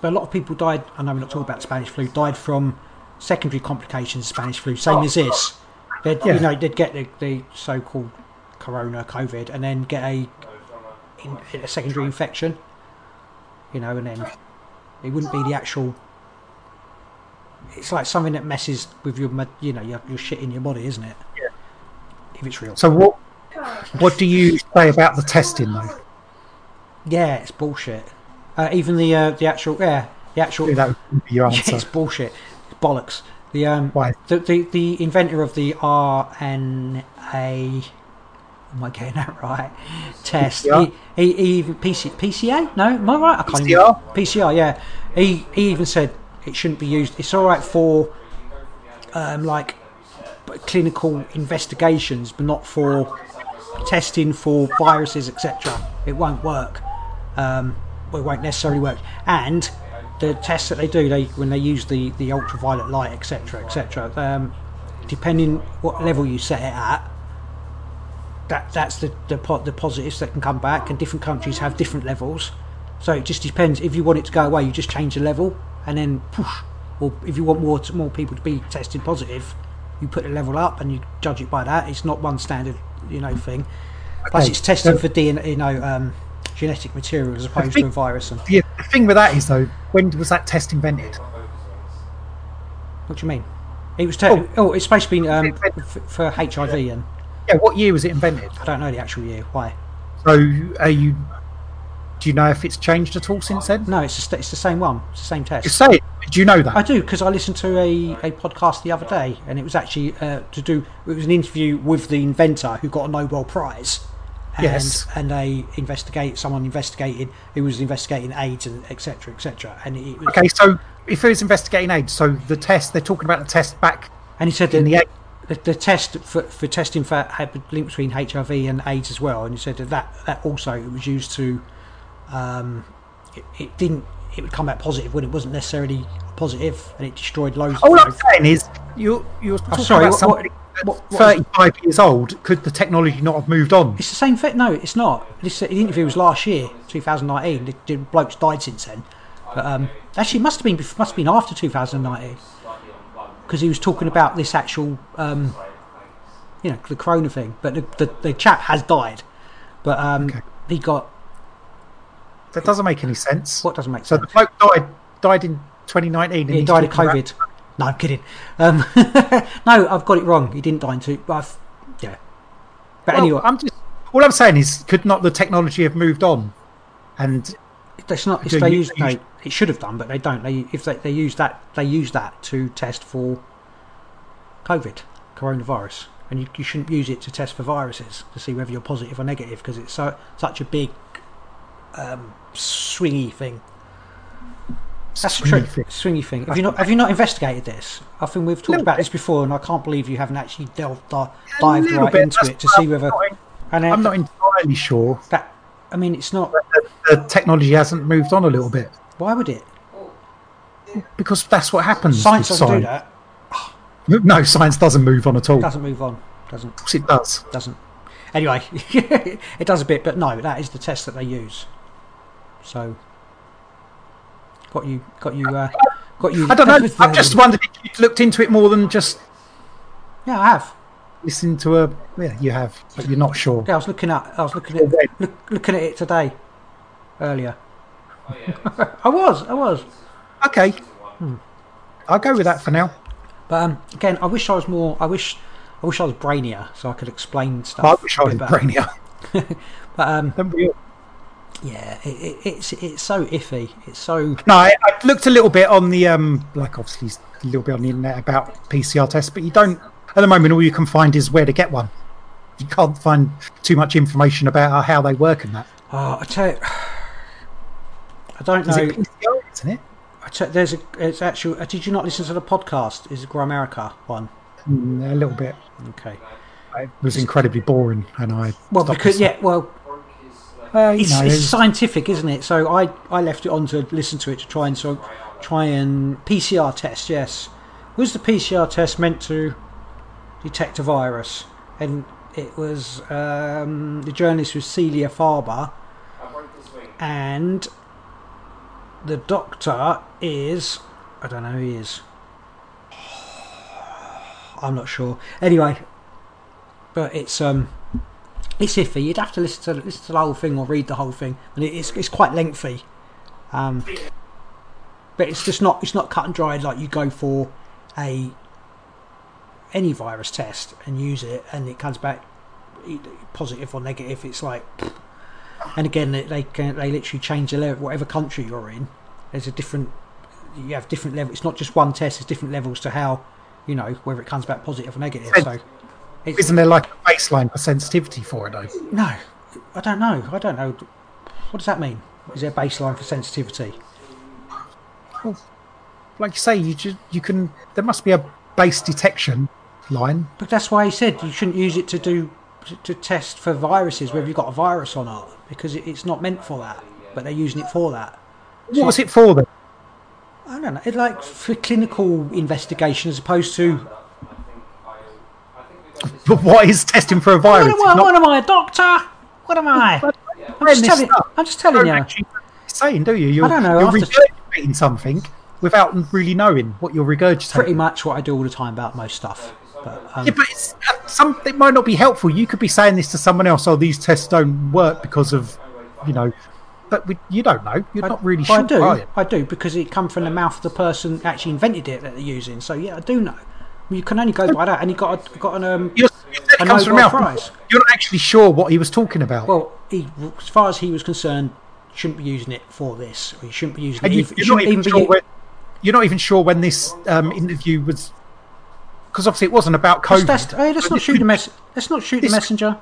A: but a lot of people died. I know we're not talking about Spanish flu. Died from secondary complications of Spanish flu, same oh. as this. They'd,
C: Yeah.
A: You know, they'd get the, the so-called corona, COVID, and then get a in, a secondary infection. You know, and then it wouldn't be the actual. It's like something that messes with your, you know, your, your shit in your body, isn't it?
C: Yeah.
A: If it's real.
C: so what? What do you say about the testing though?
A: Yeah, it's bullshit. Uh, even the uh, the actual yeah the actual
C: That would be your
A: yeah,
C: answer.
A: it's bullshit. It's bollocks. The um
C: Why?
A: the, the the inventor of the RNA am I getting that right? Test. He, he, he even PC, PCA? No, am I right? I can't
C: PCR?
A: Even, PCR. Yeah. He he even said it shouldn't be used. It's all right for um like clinical investigations, but not for testing for viruses, etc. It won't work. Um, well, it won't necessarily work. And the tests that they do, they when they use the, the ultraviolet light, etc., etc. Um, depending what level you set it at, that that's the the, the positives that can come back. And different countries have different levels. So it just depends. If you want it to go away, you just change the level, and then push. Or if you want more more people to be tested positive, you put the level up and you judge it by that. It's not one standard, you know, thing. Plus,
C: Okay,
A: it's testing
C: so-
A: for DNA, you know, um, genetic material as opposed to a virus. And
C: The, the thing with that is though, when was that test invented?
A: what do you mean? It was. Te- oh.
C: Oh.
A: it's supposed to be um, f- for HIV, and
C: Yeah, what year was it invented?
A: I don't know the actual year. Why?
C: So, are you? Do you know if it's changed at all since then?
A: No, it's just, it's the same one. It's the same test.
C: Just say it. Do you know that?
A: I do because I listened to a, a podcast the other day, and it was actually uh, to do. It was an interview with the inventor who got a Nobel Prize. And,
C: Yes.
A: and they investigate someone investigated who was investigating AIDS and etc. etc. And it was,
C: okay, so if it was investigating AIDS, so the test they're talking about the test back
A: and he said
C: in the
A: the, the test for, for testing for had link between HIV and AIDS as well, and he said that that, that also it was used to. Um, it, it didn't. It would come out positive when it wasn't necessarily positive, and it destroyed loads.
C: All
A: of
C: I'm saying is, you're you're talking
A: sorry,
C: about
A: what-
C: somebody
A: what- what-
C: 35 years old. Could the technology not have moved on?
A: It's the same thing. No, it's not. This the interview was last year, 2019. The, the bloke's died since then. But um, actually, it must have been must have been after 2019 because he was talking about this actual, um, you know, the corona thing. But the, the, the chap has died. But um,
C: Okay.
A: he got
C: That doesn't make any sense.
A: what doesn't make
C: So
A: sense.
C: So the bloke died died in 2019. And
A: he died of COVID. No, I'm kidding. Um, no, I've got it wrong. He didn't die in two. But I've, yeah. But
C: Well,
A: anyway,
C: I'm just all I'm saying is, could not the technology have moved on? And
A: It's not. It's
C: Do
A: they use no. It should have done, but they don't. They if they, they use that they use that to test for COVID, coronavirus, and you, you shouldn't use it to test for viruses to see whether you're positive or negative because it's so such a big um, swingy thing. That's
C: Swingy
A: true.
C: thing.
A: Swingy thing. Have you not have you not investigated this? I think we've talked about
C: bit.
A: this before, and I can't believe you haven't actually delved di-
C: A
A: dived right
C: bit,
A: into
C: that's
A: it to see whether.
C: not-
A: And then
C: I'm not entirely sure
A: that. I mean, it's not.
C: the technology hasn't moved on a little bit
A: Why would it?
C: because that's what happens.
A: Science doesn't do that.
C: No, science doesn't move on at all. Of
A: Doesn't move on. Doesn't.
C: Of course, it does.
A: doesn't. Anyway, it does a bit, but no, that is the test that they use. So, got you, got you, uh, got you.
C: I don't know. I've just wondered if you looked into it more than just
A: Yeah, I have.
C: listening to a. Yeah, you have, but you're not sure.
A: Yeah, I was looking at, I was looking at, look, looking at it today, earlier. I was, I was.
C: Okay, I'll go with that for now.
A: But um, again, I wish I was more. I wish, I wish I was brainier, so I could explain stuff.
C: I wish I was
A: bit
C: brainier.
A: But um,
C: Don't we all?
A: Yeah, it, it, it's it's so iffy. It's so
C: No, I, I looked a little bit on the um, like obviously a little bit on the internet about PCR tests, but you don't at the moment. All you can find is where to get one. You can't find too much information about how they work and that.
A: Oh, I tell you, I don't
C: Is
A: know.
C: it PCR, isn't it?
A: I tell, there's a. It's actual. Uh, did you not listen to the podcast? Is it Gramerica one?
C: Mm, a little bit.
A: Okay.
C: It was incredibly boring, and I
A: Well, because yeah, well,
C: Uh,
A: it's,
C: know,
A: it's scientific, isn't it? So I I left it on to listen to it to try and so try and PCR test. Yes, was the PCR test meant to detect a virus? And it was um, the journalist was Celia Farber, and the doctor is I don't know who he is. I'm not sure. Anyway, but it's um it's iffy. You'd have to listen to listen to the whole thing or read the whole thing, and it's it's quite lengthy. Um, but it's just not it's not cut and dried like you go for a any virus test and use it, and it comes back positive or negative. It's like, and again they can, they literally change the level. Whatever country you're in, there's a different. You have different levels. It's not just one test. There's different levels to how you know whether it comes back positive or negative. So. It's,
C: Isn't there like a baseline for sensitivity for it though?
A: no, I don't know. I don't know. What does that mean? Is there a baseline for sensitivity?
C: Like you say, you just you can. There must be a base detection line.
A: But that's why he said you shouldn't use it to do to, to test for viruses, whether you've got a virus or not, because it's not meant for that. But they're using it for that.
C: What was it for then?
A: I don't know. It's like for clinical investigation as opposed to.
C: But what is testing for a virus?
A: What am, I,
C: not-
A: what am I, a doctor? What am I? I'm just telling. I'm just telling you.
C: actually saying, do you? You're,
A: don't know,
C: You're regurgitating something without really knowing what you're regurgitating.
A: Pretty much what I do all the time about most stuff. But, um,
C: Yeah, but it's, uh, some it might not be helpful. You could be saying this to someone else. Oh, these tests don't work because of, you know, but we, you don't know. You're not really sure.
A: I do.
C: you?
A: I do because it come from the mouth of the person actually invented it that they're using. So yeah, I do know. You can only go by that, and he got a, got an um.
C: You're, you said it comes from mouth.
A: Prize.
C: You're not actually sure what he was talking about.
A: Well, he, as far as he was concerned, shouldn't be using it for this. Or he shouldn't be using
C: and
A: it.
C: You, you're, not even
A: be
C: sure when. You're not even sure when this um, interview was, because obviously it wasn't about COVID.
A: Let's, let's, hey, let's not shoot the mess. Let's not shoot the messenger.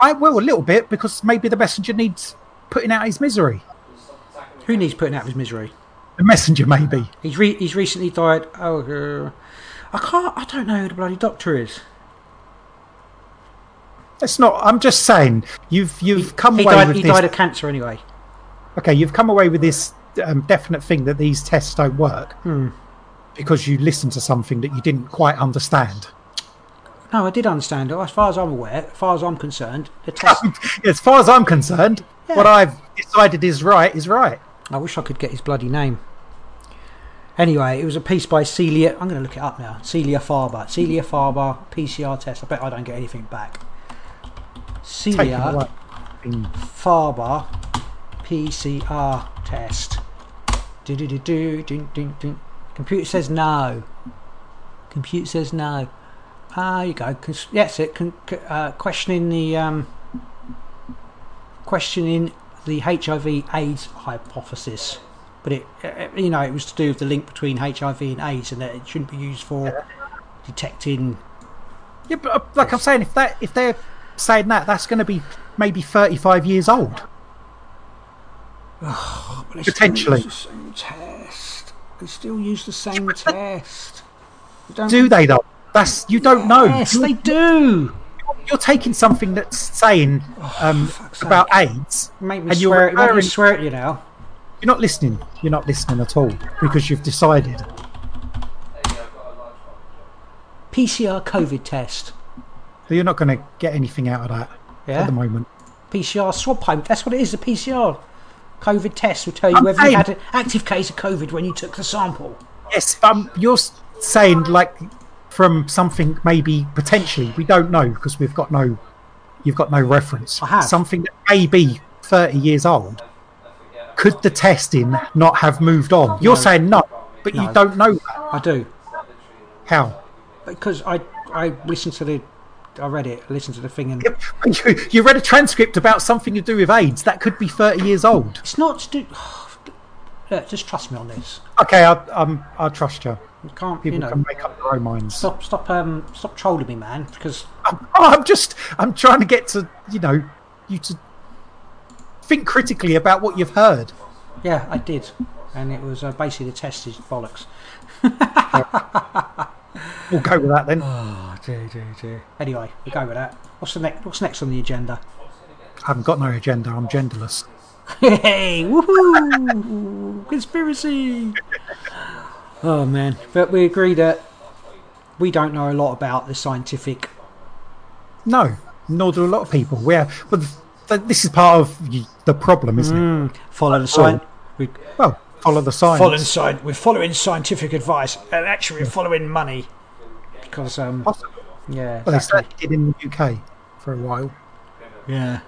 C: I will a little bit because maybe the messenger needs putting out his misery.
A: Who needs putting out his misery?
C: The messenger, maybe.
A: He's re- he's recently died. Oh, uh, I can't. I don't know who the bloody doctor is.
C: It's not. I'm just saying. You've you've come
A: He
C: away
A: died.
C: with
A: He
C: this.
A: died of cancer anyway.
C: okay, you've come away with this um, definite thing that these tests don't work
A: Hmm.
C: because you listened to something that you didn't quite understand.
A: No, I did understand it. As far as I'm aware, as far as I'm concerned, the test.
C: as far as I'm concerned,
A: Yeah.
C: what I've decided is right is right.
A: I wish I could get his bloody name. Anyway, it was a piece by Celia. I'm going to look it up now. Celia Farber. Celia Farber PCR test. I bet I don't get anything back. Celia. Farber PCR test. Do do do do do do do. Computer says no. Computer says no. Ah, you go. Cons- Yes, it con- uh, questioning the um, questioning the HIV/AIDS hypothesis, but it, uh, you know, it was to do with the link between HIV and AIDS, and that it shouldn't be used for detecting.
C: Yeah, but uh, like I'm saying, if that if they're saying that, that's going to be maybe 35 years old. Potentially.
A: the same test. They still use the same test.
C: Do they though? That's you don't know.
A: Yes, they do.
C: you're taking something that's saying um,
A: fuck's
C: about AIDS,
A: Make me
C: and you're
A: swear. Make me swear at you now.
C: You're not listening. You're not listening at all because you've decided.
A: PCR COVID test.
C: that You're not going to get anything out of that
A: Yeah.
C: at the moment.
A: PCR swab pipe. That's what it is. The PCR COVID test will tell you
C: I'm
A: whether you had an active case of COVID when you took the sample.
C: Yes, um, you're saying like from something maybe potentially we don't know because we've got no, you've got no reference.
A: I have.
C: something that may be 30 years old. Could the testing not have moved on? You're saying no, but you don't know that.
A: I do
C: How?
A: because I I listened to the I read it. I listened to the thing and
C: You, you read a transcript about something to do with AIDS that could be 30 years old.
A: it's not to do. Look, just trust me on this.
C: Okay, I, um, I trust you.
A: You can't.
C: People
A: you know.
C: can make up their own minds.
A: Stop, stop, um, stop trolling me, man. Because
C: I'm, I'm just, I'm trying to get to, you know, you to think critically about what you've heard.
A: yeah, I did, and it was uh, basically the test is bollocks.
C: We'll go with that then.
A: Oh dear, dear, dear. Anyway, we'll go with that. What's the next? What's next on the agenda?
C: I haven't got no agenda. I'm genderless.
A: Hey, woohoo! Conspiracy. Oh man, but we agree that we don't know a lot about the scientific.
C: No, nor do a lot of people. We're, but this is part of the problem, isn't it?
A: Follow the science. We
C: Well, follow the science.
A: following sci- We're following scientific advice, and actually we're following money because um
C: Possibly.
A: yeah
C: Well, they
A: exactly.
C: did in the UK for a while.
A: yeah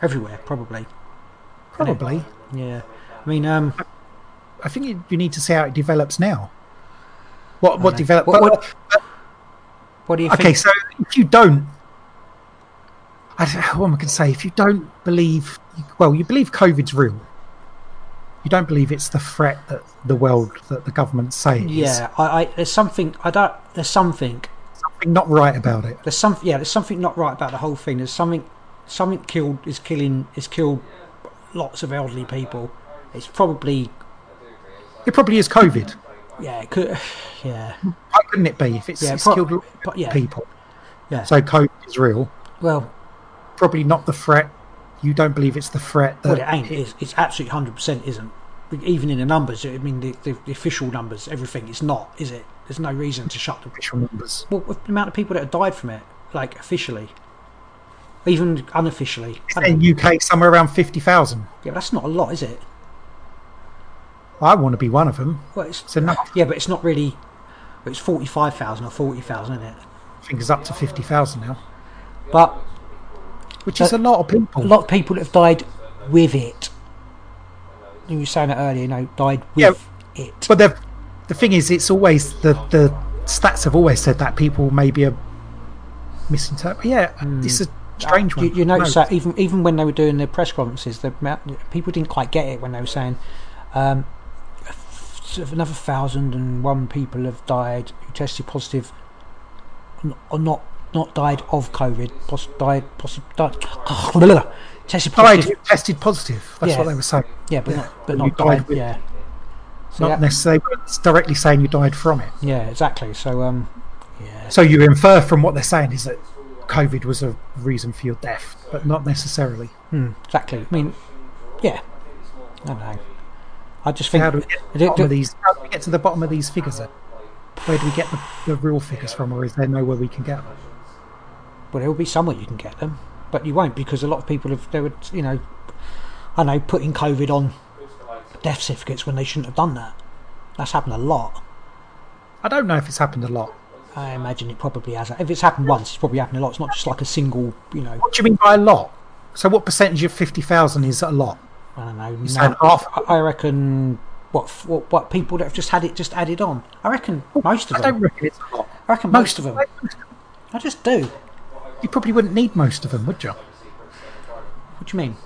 A: everywhere probably
C: Probably.
A: yeah. I mean um
C: I think you, you need to see how it develops now. What what
A: know.
C: develop?
A: What- what- what do you
C: okay,
A: think?
C: so if you don't, I don't know what am I going to say? If you don't believe, well, you believe COVID's real. You don't believe it's the threat that the world, that the government's saying.
A: Yeah, I, I there's something I don't. There's something.
C: Something not right about it.
A: There's something. Yeah, there's something not right about the whole thing. There's something. Something killed is killing is killed lots of elderly people. It's probably
C: It probably is COVID.
A: yeah. It could, yeah.
C: Why couldn't it be if it's,
A: Yeah,
C: it's
A: pro-
C: killed
A: yeah.
C: people?
A: Yeah.
C: So COVID is real.
A: Well,
C: Probably not the threat. You don't believe it's the threat that
A: well, it ain't. It's, it's absolutely hundred percent isn't. Even in the numbers, I mean the, the, the official numbers, everything. It's not, is it? There's no reason to shut the.
C: official numbers.
A: Well, with the amount of people that have died from it, like officially, even unofficially.
C: In UK, somewhere around fifty thousand.
A: Yeah, but that's not a lot, is it?
C: I want to be one of them.
A: Well, it's,
C: It's enough.
A: yeah, but it's not really. It's forty-five thousand or forty thousand, isn't it?
C: I think it's up to fifty thousand now,
A: But
C: which is
A: But-
C: a lot of people.
A: a lot of people that have died with it. You were saying it earlier, you know, died with it.
C: But the the thing is, it's always the the stats have always said that people maybe are misinterpreting. Yeah, hmm. it's a uh, strange one.
A: You, you notice
C: No.
A: that even even when they were doing their press conferences, the people didn't quite get it when they were saying um, another thousand and one people have died who tested positive, or not not died of COVID, pos- died positive, died, tested positive.
C: who tested positive. That's
A: Yeah.
C: what they were saying.
A: Yeah, but
C: Yeah.
A: not but not
C: died
A: died.
C: with-
A: yeah. So
C: Not
A: that-
C: necessarily it's directly saying you died from it.
A: yeah, exactly. So um, yeah,
C: So you infer from what they're saying is that COVID was a reason for your death, but not necessarily.
A: hmm, exactly. I mean, yeah, I don't know. I just think
C: How do we get to the bottom of these? How do we get to the bottom of these figures? Then? Where do we get the, the real figures from, or is there nowhere we can get them?
A: Well, there will be somewhere you can get them, but you won't because a lot of people have they were you know, I know putting COVID on death certificates when they shouldn't have done that. That's happened a lot.
C: I don't know if it's happened a lot.
A: I imagine it probably has. If it's happened once, it's probably happened a lot. It's not just like a single, you know,
C: What do you mean by a lot? So what percentage of fifty thousand is a lot?
A: I don't know. now-
C: half?
A: I- I reckon what, what what people that have just had it just added on. I reckon most of
C: I
A: them.
C: don't reckon it's a lot.
A: I reckon most of them. I just do.
C: You probably wouldn't need most of them, would you?
A: What do you mean?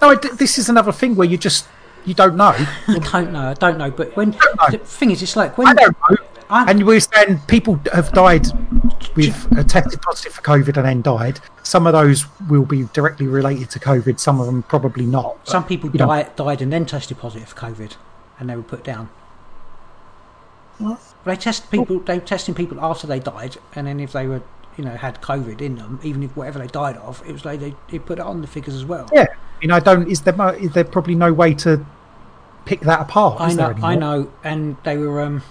C: No, I d this is another thing where you just you don't know.
A: I don't know. I don't know. But when the thing is, it's like when
C: I don't know.
A: I-
C: And we're saying people have died with uh, tested positive for COVID and then died. Some of those will be directly related to COVID. Some of them probably not.
A: Some people
C: you don't-
A: died, died and then tested positive for COVID, and they were put down. What? They test people. They were testing people after they died, and then if they were, you know, had COVID in them, even if whatever they died of, it was like they, they put it on the figures as well.
C: Yeah, you know, I don't. Is there is there probably no way to pick that apart?
A: I know. I know. And they were um,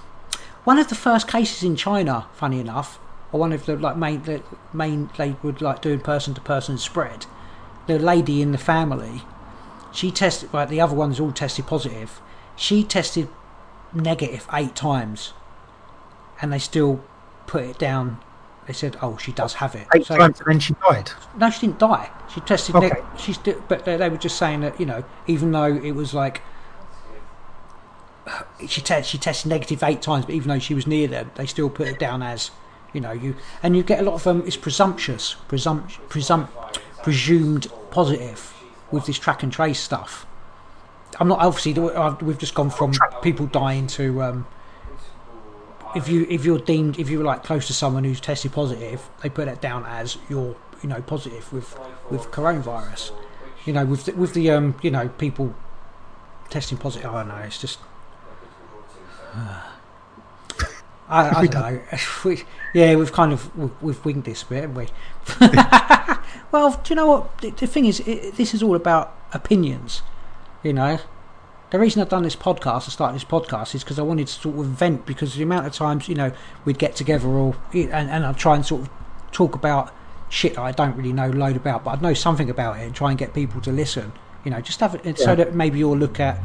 A: one of the first cases in China. Funny enough, or one of the like main the main they would like doing person to person spread. The lady in the family, she tested. Like the other ones all tested positive. She tested negative eight times, and they still put it down. They said, "Oh, she does have it."
C: Eight
A: So-
C: times and then she died.
A: no, she didn't die. She tested.
C: Okay.
A: neg- she's, but they, they were just saying that you know, even though it was like she te- she tested negative eight times, but even though she was near them, they still put it down as you know you and you get a lot of them. It's presumptuous, presumpt, presumpt, presumed positive with this track and trace stuff. I'm not obviously we've just gone from people dying to. Um, if you if you're deemed if you're like close to someone who's tested positive, they put that down as you're you know positive with with coronavirus. You know with the, with the um you know people testing positive. I don't know. It's just. I, I don't know. We, yeah, we've kind of we've, we've winged this bit, haven't we? well, do you know what? The, the thing is, it, this is all about opinions. You know, the reason I've done this podcast, I started this podcast, is because I wanted to sort of vent because the amount of times you know we'd get together all and, and I'd try and sort of talk about shit that I don't really know load about, but I'd know something about it and try and get people to listen. You know, just have it so that maybe you'll look at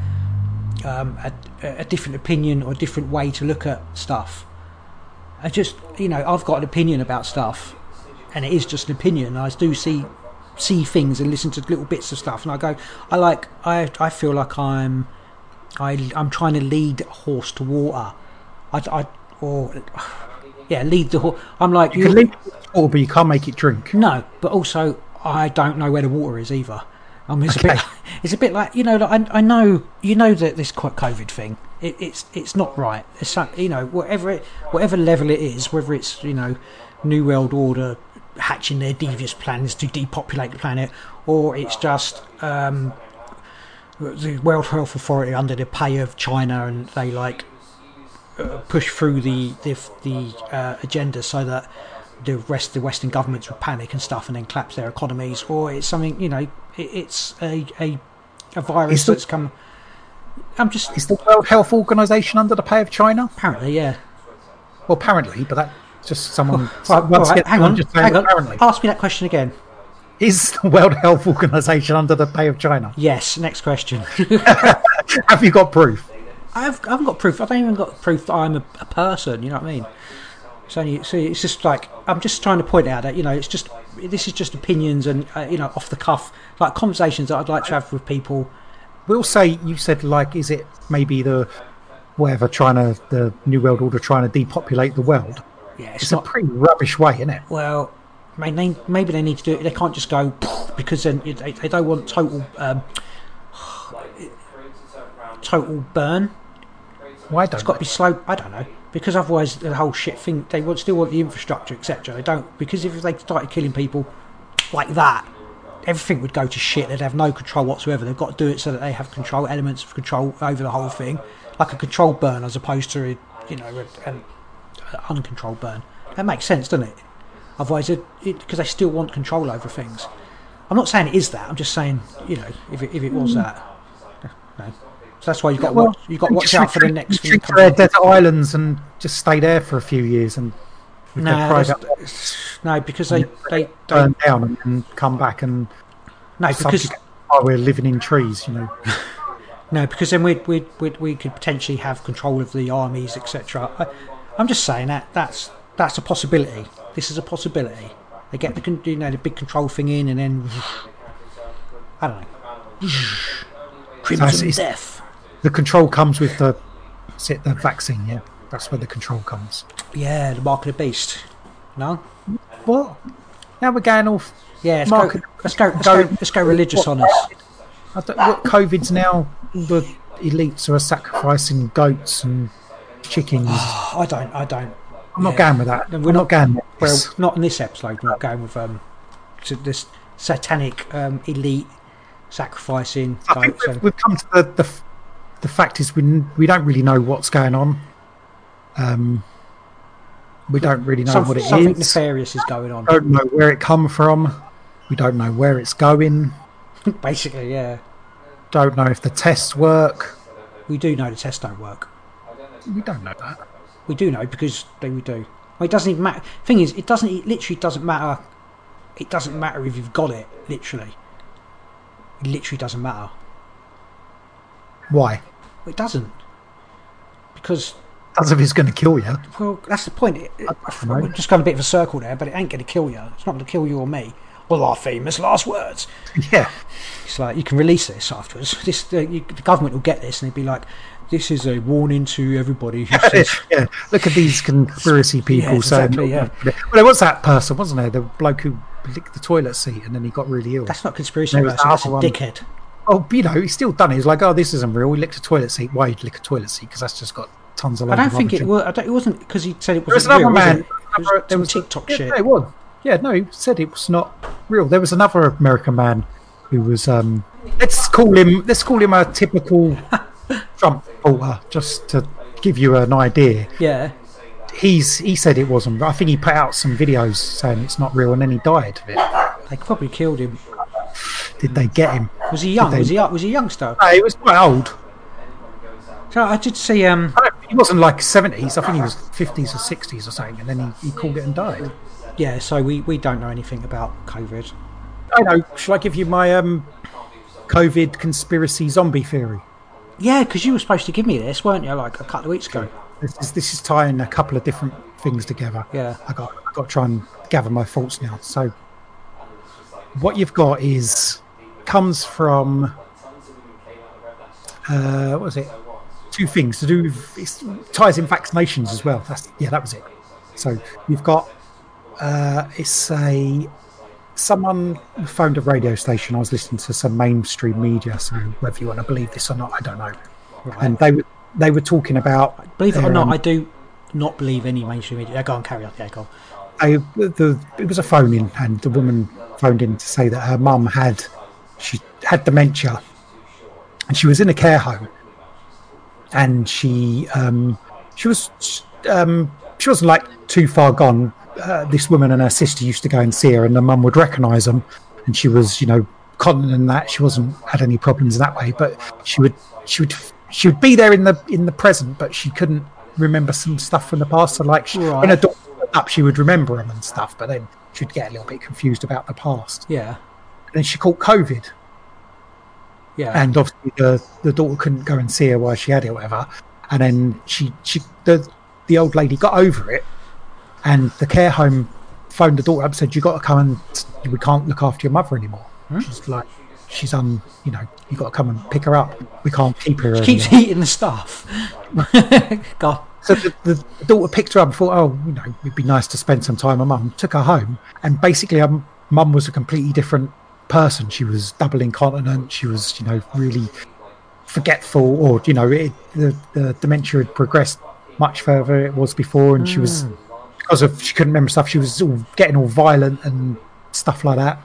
A: um, a, a different opinion or a different way to look at stuff. I just, you know, I've got an opinion about stuff, and it is just an opinion. I do see see things and listen to little bits of stuff, and I go, I like, I, I feel like I'm, I, I'm trying to lead a horse to water. I, I or yeah, lead the horse. I'm like,
C: You can leave it water, but you can't make it drink.
A: no, but also I don't know where the water is either. I mean, it's a bit, it's a bit like you know. Like, I, I know you know that this co- COVID thing. It, it's it's not right. It's you know whatever it, whatever level it is, whether it's you know New World Order hatching their devious plans to depopulate the planet, or it's just um, the World Health Authority under the pay of China and they like uh, push through the the, the uh, agenda so that the rest the Western governments would panic and stuff and then collapse their economies, or it's something you know it, it's a a, a virus
C: the-
A: that's come. I'm just
C: Is the World Health Organization under the pay of China?
A: apparently yeah.
C: Well, apparently, but that's just someone.
A: Right,
C: once
A: all right,
C: again,
A: hang on,
C: just
A: hang on.
C: apparently.
A: Ask me that question again.
C: Is the World Health Organization under the pay of China?
A: Yes. Next question.
C: Have you got proof?
A: I've, I haven't got proof. I don't even got proof that I'm a, a person. You know what I mean? It's only so it's just like I'm just trying to point out that you know it's just this is just opinions and uh, you know off the cuff like conversations that I'd like to have with people.
C: We'll say you said like, is it maybe the whatever trying to the New World Order trying to depopulate the world?
A: Yeah, it's,
C: It's
A: not
C: a pretty rubbish way, isn't it?
A: well. Maybe they, maybe they need to do it. They can't just go because then they, they don't want total um, total burn.
C: Why don't
A: It's got to be slow. I don't know because otherwise the whole shit thing. They want still want the infrastructure, etc. They don't because if they started killing people like that, everything would go to shit. They'd have no control whatsoever. They've got to do it so that they have control elements of control over the whole thing, like a controlled burn as opposed to you know a- an uncontrolled burn. That makes sense, doesn't it? Otherwise, it because they still want control over things. I'm not saying it is that. I'm just saying you know if it, if it was that. No. So that's why you've got to
C: Well,
A: watch, you got to watch out for the next thing.
C: to their desert islands and just stay there for a few years and
A: No, no, because they, they, they
C: burn down and, come back and
A: no, because
C: while we're living in trees, you know.
A: no, because then we we we could potentially have control of the armies, etc. I'm just saying that that's that's a possibility. This is a possibility. They get the you know the big control thing in, and then I don't know. Crimson death.
C: The control comes with the is it the vaccine, yeah. That's where the control comes.
A: Yeah, the mark of the beast. No.
C: What? Now we're going off.
A: Yeah, let's
C: Mark
A: go. Let's go. Let's
C: go-.
A: Let's go religious on us.
C: I don't, what COVID's now? The elites are sacrificing goats and chickens.
A: I don't. I don't.
C: I'm not going with that. We're
A: we're
C: not going. With
A: Well, not in this episode. We're not going with um, this satanic um, elite sacrificing
C: I think we've,
A: and-
C: we've come to the, the the fact is we we don't really know what's going on. Um, we don't really know
A: Some-
C: what it
A: something
C: is.
A: nefarious is going on.
C: Don't know where it come from. We don't know where it's going.
A: Basically, yeah.
C: Don't know if the tests work.
A: We do know the tests don't work.
C: We don't know that.
A: We do know because they we do. Well, it doesn't even matter. Thing is, it doesn't. It literally doesn't matter. It doesn't matter if you've got it. Literally, it literally doesn't matter.
C: Why?
A: It doesn't because
C: As if it's going to kill you.
A: Well, that's the point. It, it, we've just gone a bit of a circle there, but it ain't going to kill you. It's not going to kill you or me. Well, our famous last words.
C: Yeah.
A: It's like you can release this afterwards. This the, you, the government will get this and they'll be like, "This is a warning to everybody who says."
C: yeah. Look at these conspiracy people
A: Yeah,
C: saying.
A: exactly, yeah.
C: Well, there was that person, wasn't there? The bloke who licked the toilet seat and then he got really ill.
A: that's not conspiracy.
C: There was
A: person, That's a
C: one.
A: dickhead.
C: Oh, you know, he's still done it. He's like, oh, this isn't real. He licked a toilet seat. Why lick a toilet seat? Because that's just got tons of.
A: I don't think it was. I don't, it wasn't because he said it was.
C: There was another
A: real, was
C: man.
A: it? It was
C: another- was
A: TikTok
C: yeah,
A: shit.
C: no, it was. Yeah, no, he said it was not real. There was another American man who was. um Let's call him. Let's call him a typical Trump supporter, just to give you an idea.
A: Yeah,
C: He's he said it wasn't. I think he put out some videos saying it's not real, and then he died of it.
A: they probably killed him.
C: Did they get him?
A: Was he young?
C: they-
A: Was he was he a youngster?
C: No, he was quite old.
A: So I did see. Um,
C: I he wasn't like seventies. I think he was fifties or sixties or something, and then he, he called it and died.
A: yeah. So we we don't know anything about COVID.
C: I know. Shall I give you my um, COVID conspiracy zombie theory?
A: Yeah, because you were supposed to give me this, weren't you? Like a couple of weeks ago.
C: This is this is tying a couple of different things together.
A: Yeah.
C: I got I got to try and gather my thoughts now. So, what you've got is comes from uh, what was it? Two things to do. With, it ties in vaccinations as well. That's yeah, that was it. So you've got uh, it's a someone phoned a radio station. I was listening to some mainstream media, so whether you want to believe this or not, I don't know. And they were they were talking about
A: Believe it or not,
C: um,
A: I do not believe any mainstream media. Yeah, go on, carry on. Yeah, go on.
C: I, the, it was a phone in, and the woman phoned in to say that her mum had she had dementia, and she was in a care home, and she um, she was um, she wasn't like too far gone. Uh, this woman and her sister used to go and see her, and the mum would recognise them, and she was you know continent in that she wasn't had any problems in that way, but she would she would she would be there in the in the present, but she couldn't remember some stuff from the past. So like she, when her daughter up, she would remember them and stuff, but then she'd get a little bit confused about the past.
A: Yeah,
C: And then she caught COVID,
A: yeah.
C: and obviously the the daughter couldn't go and see her while she had it, or whatever. And then she she the the old lady got over it, and the care home phoned the daughter up and said, "You got to come and we can't look after your mother anymore." Hmm? She's like, "She's um, you know, you got to come and pick her up. We can't keep her."
A: Keeps
C: anymore."
A: eating the stuff. God.
C: So the, the daughter picked her up and thought, oh, you know, it'd be nice to spend some time with mum. Took her home, and basically, her mum was a completely different person. She was double incontinent. She was, you know, really forgetful, or you know, it, the the dementia had progressed much further than it was before, and she was hmm. Because of she couldn't remember stuff. She was all getting all violent and stuff like that.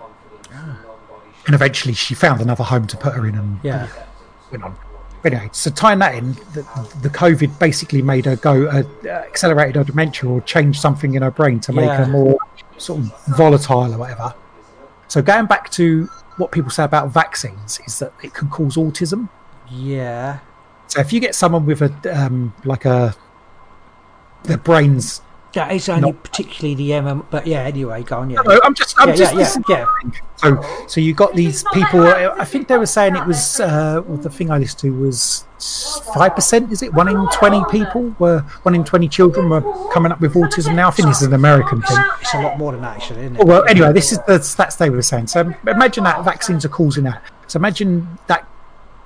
C: And eventually, she found another home to put her in, and
A: Yeah.
C: went on. But anyway, so tying that in, the, the COVID basically made her go, uh, uh, accelerated her dementia or changed something in her brain to make
A: Yeah.
C: her more sort of volatile or whatever. So going back to what people say about vaccines is that it can cause autism.
A: Yeah.
C: So if you get someone with a um, like a their brains,
A: That is only
C: Not-
A: particularly the MM. But yeah, anyway, go on. Yeah.
C: no, I'm just, I'm
A: Yeah,
C: just
A: yeah, yeah,
C: listening.
A: yeah.
C: So, so you got these people. I think they were saying it was. Uh, well, the thing I listened to was five percent. Is it one in twenty people were one in twenty children were coming up with autism now? I think this is an American thing.
A: It's a lot more than that, actually, isn't it?
C: Well, anyway, this is the stats they were saying. So imagine that vaccines are causing that. So imagine that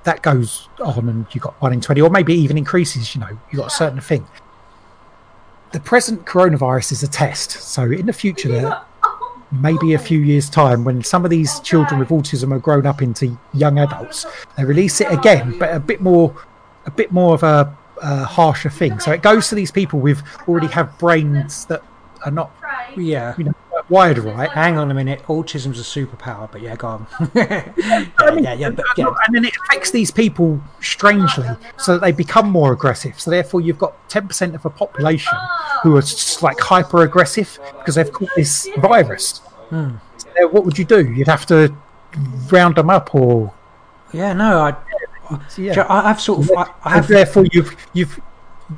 C: that goes on, and you got one in twenty, or maybe even increases. You know, you got a certain thing. The present coronavirus is a test. So in the future, there maybe a few years' time, when some of these children with autism are grown up into young adults, they release it again, but a bit more, a bit more of a, a harsher thing. So it goes to these people with already have brains that are not,
A: yeah.
C: you know, wired right.
A: Hang on a minute. Autism's a superpower, but yeah, go on. yeah, yeah, yeah, but yeah.
C: and then it affects these people strangely so that they become more aggressive so therefore you've got 10% of the population who are just like hyper aggressive because they've caught this virus
A: Hmm.
C: so what would you do you'd have to round them up or
A: Yeah, no, I,
C: yeah
A: I I've sort of, I, I
C: and
A: have,
C: therefore you've you've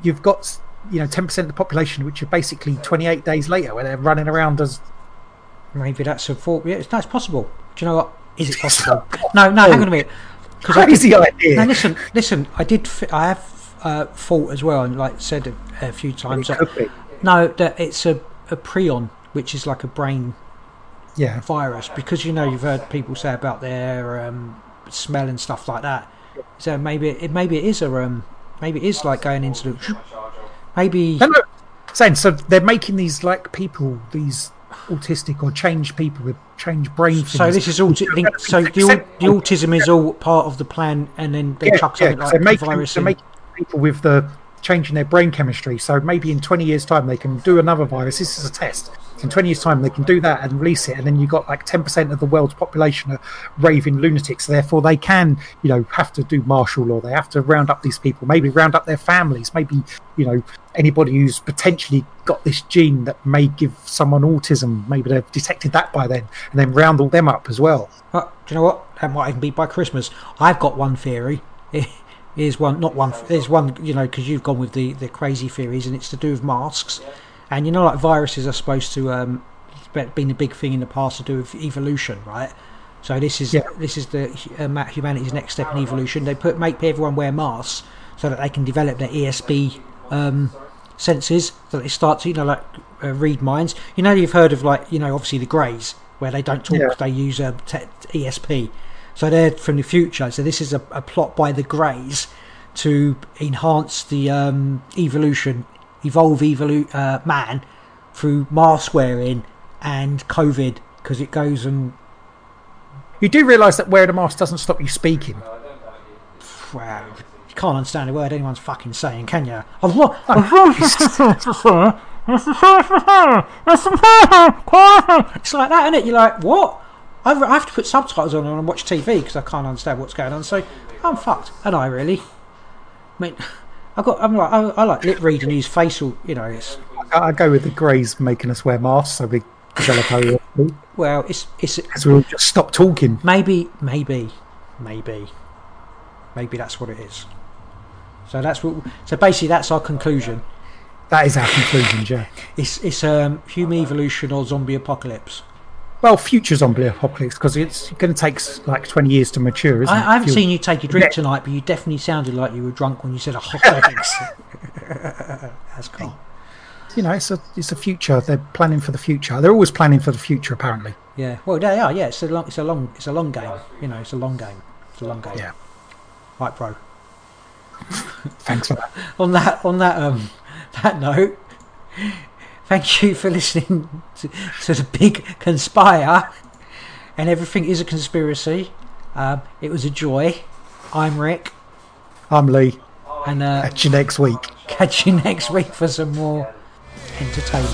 C: you've got you know 10% of the population which are basically 28 days later where they're running around as
A: maybe that's a fault. Yeah, it's, no, it's possible. Do you know what? Is it possible? No, no, hang on a minute.
C: Crazy idea
A: Now listen, listen. I did. I have uh, thought as well, and like said a, a few times. That, no, that it's a, a prion, which is like a brain
C: yeah
A: virus, because you know you've heard people say about their um, smell and stuff like that. So maybe it maybe it is a um, maybe it is like going into the maybe
C: No, no. Saying so they're making these like people, these autistic or changed people with changed brain things.
A: So this is all so the, the autism is all part of the plan, and then they
C: yeah,
A: chuck
C: yeah,
A: like
C: they're making,
A: virus
C: they're making people with the changing their brain chemistry. So maybe in 20 years' time they can do another virus. This is a test. In 20 years' time they can do that and release it, and then you've got like 10% of the world's population are raving lunatics. Therefore, they can, you know, have to do martial law. They have to round up these people. Maybe round up their families. Maybe, you know, anybody who's potentially got this gene that may give someone autism. Maybe they've detected that by then, and then round all them up as well.
A: Do you know what? That might even be by Christmas. I've got one theory. Here's one, not one. There's one, you know, because you've gone with the the crazy theories, and it's to do with masks. And you know, like viruses are supposed to um, been a big thing in the past to do with evolution, right? So this is
C: Yeah.
A: this is the uh, ma- humanity's next step in evolution. They put make everyone wear masks so that they can develop their ESP um, senses, so that they start to you know like uh, read minds. You know, you've heard of like you know obviously the Greys where they don't talk,
C: Yeah.
A: they use um, te- ESP. So they're from the future. So this is a, a plot by the Greys to enhance the um, evolution, evolve evolu- uh, man through mask wearing and COVID because it goes and
C: You do realise that wearing a mask doesn't stop you speaking.
A: wow, you can't understand a word anyone's fucking saying, can you? Allah. it's like that, isn't it? You're like, what? I I have to put subtitles on and watch TV because I can't understand what's going on. So I'm fucked, and I really. I mean, I got. I'm like, I, I like lip read and use facial. You know, it's
C: I, I go with the Greys making us wear masks so we develop our
A: well, it's it's
C: because we'll just stop talking.
A: maybe, maybe, maybe, maybe that's what it is. So that's what. So basically, that's our conclusion.
C: That is our conclusion, Jack.
A: It's it's um human evolution or zombie apocalypse.
C: Well, future zombie apocalypse because it's going to take like twenty years to mature, isn't it?
A: I, I haven't seen you take a drink tonight, but you definitely sounded like you were drunk when you said a apocalypse. That's cool.
C: You know, it's a it's a future. They're planning for the future. They're always planning for the future, apparently.
A: Yeah, well, they are. Yeah, it's a long, it's a long, it's a long game. You know, it's a long game. It's a long game.
C: Yeah.
A: Right, bro.
C: Thanks for that.
A: On that, on that, um, that note, Thank you for listening to, to the big conspire. And everything is a conspiracy. Um, it was a joy. I'm Rick.
C: I'm Lee.
A: And uh,
C: catch you next week.
A: Catch you next week for some more entertainment.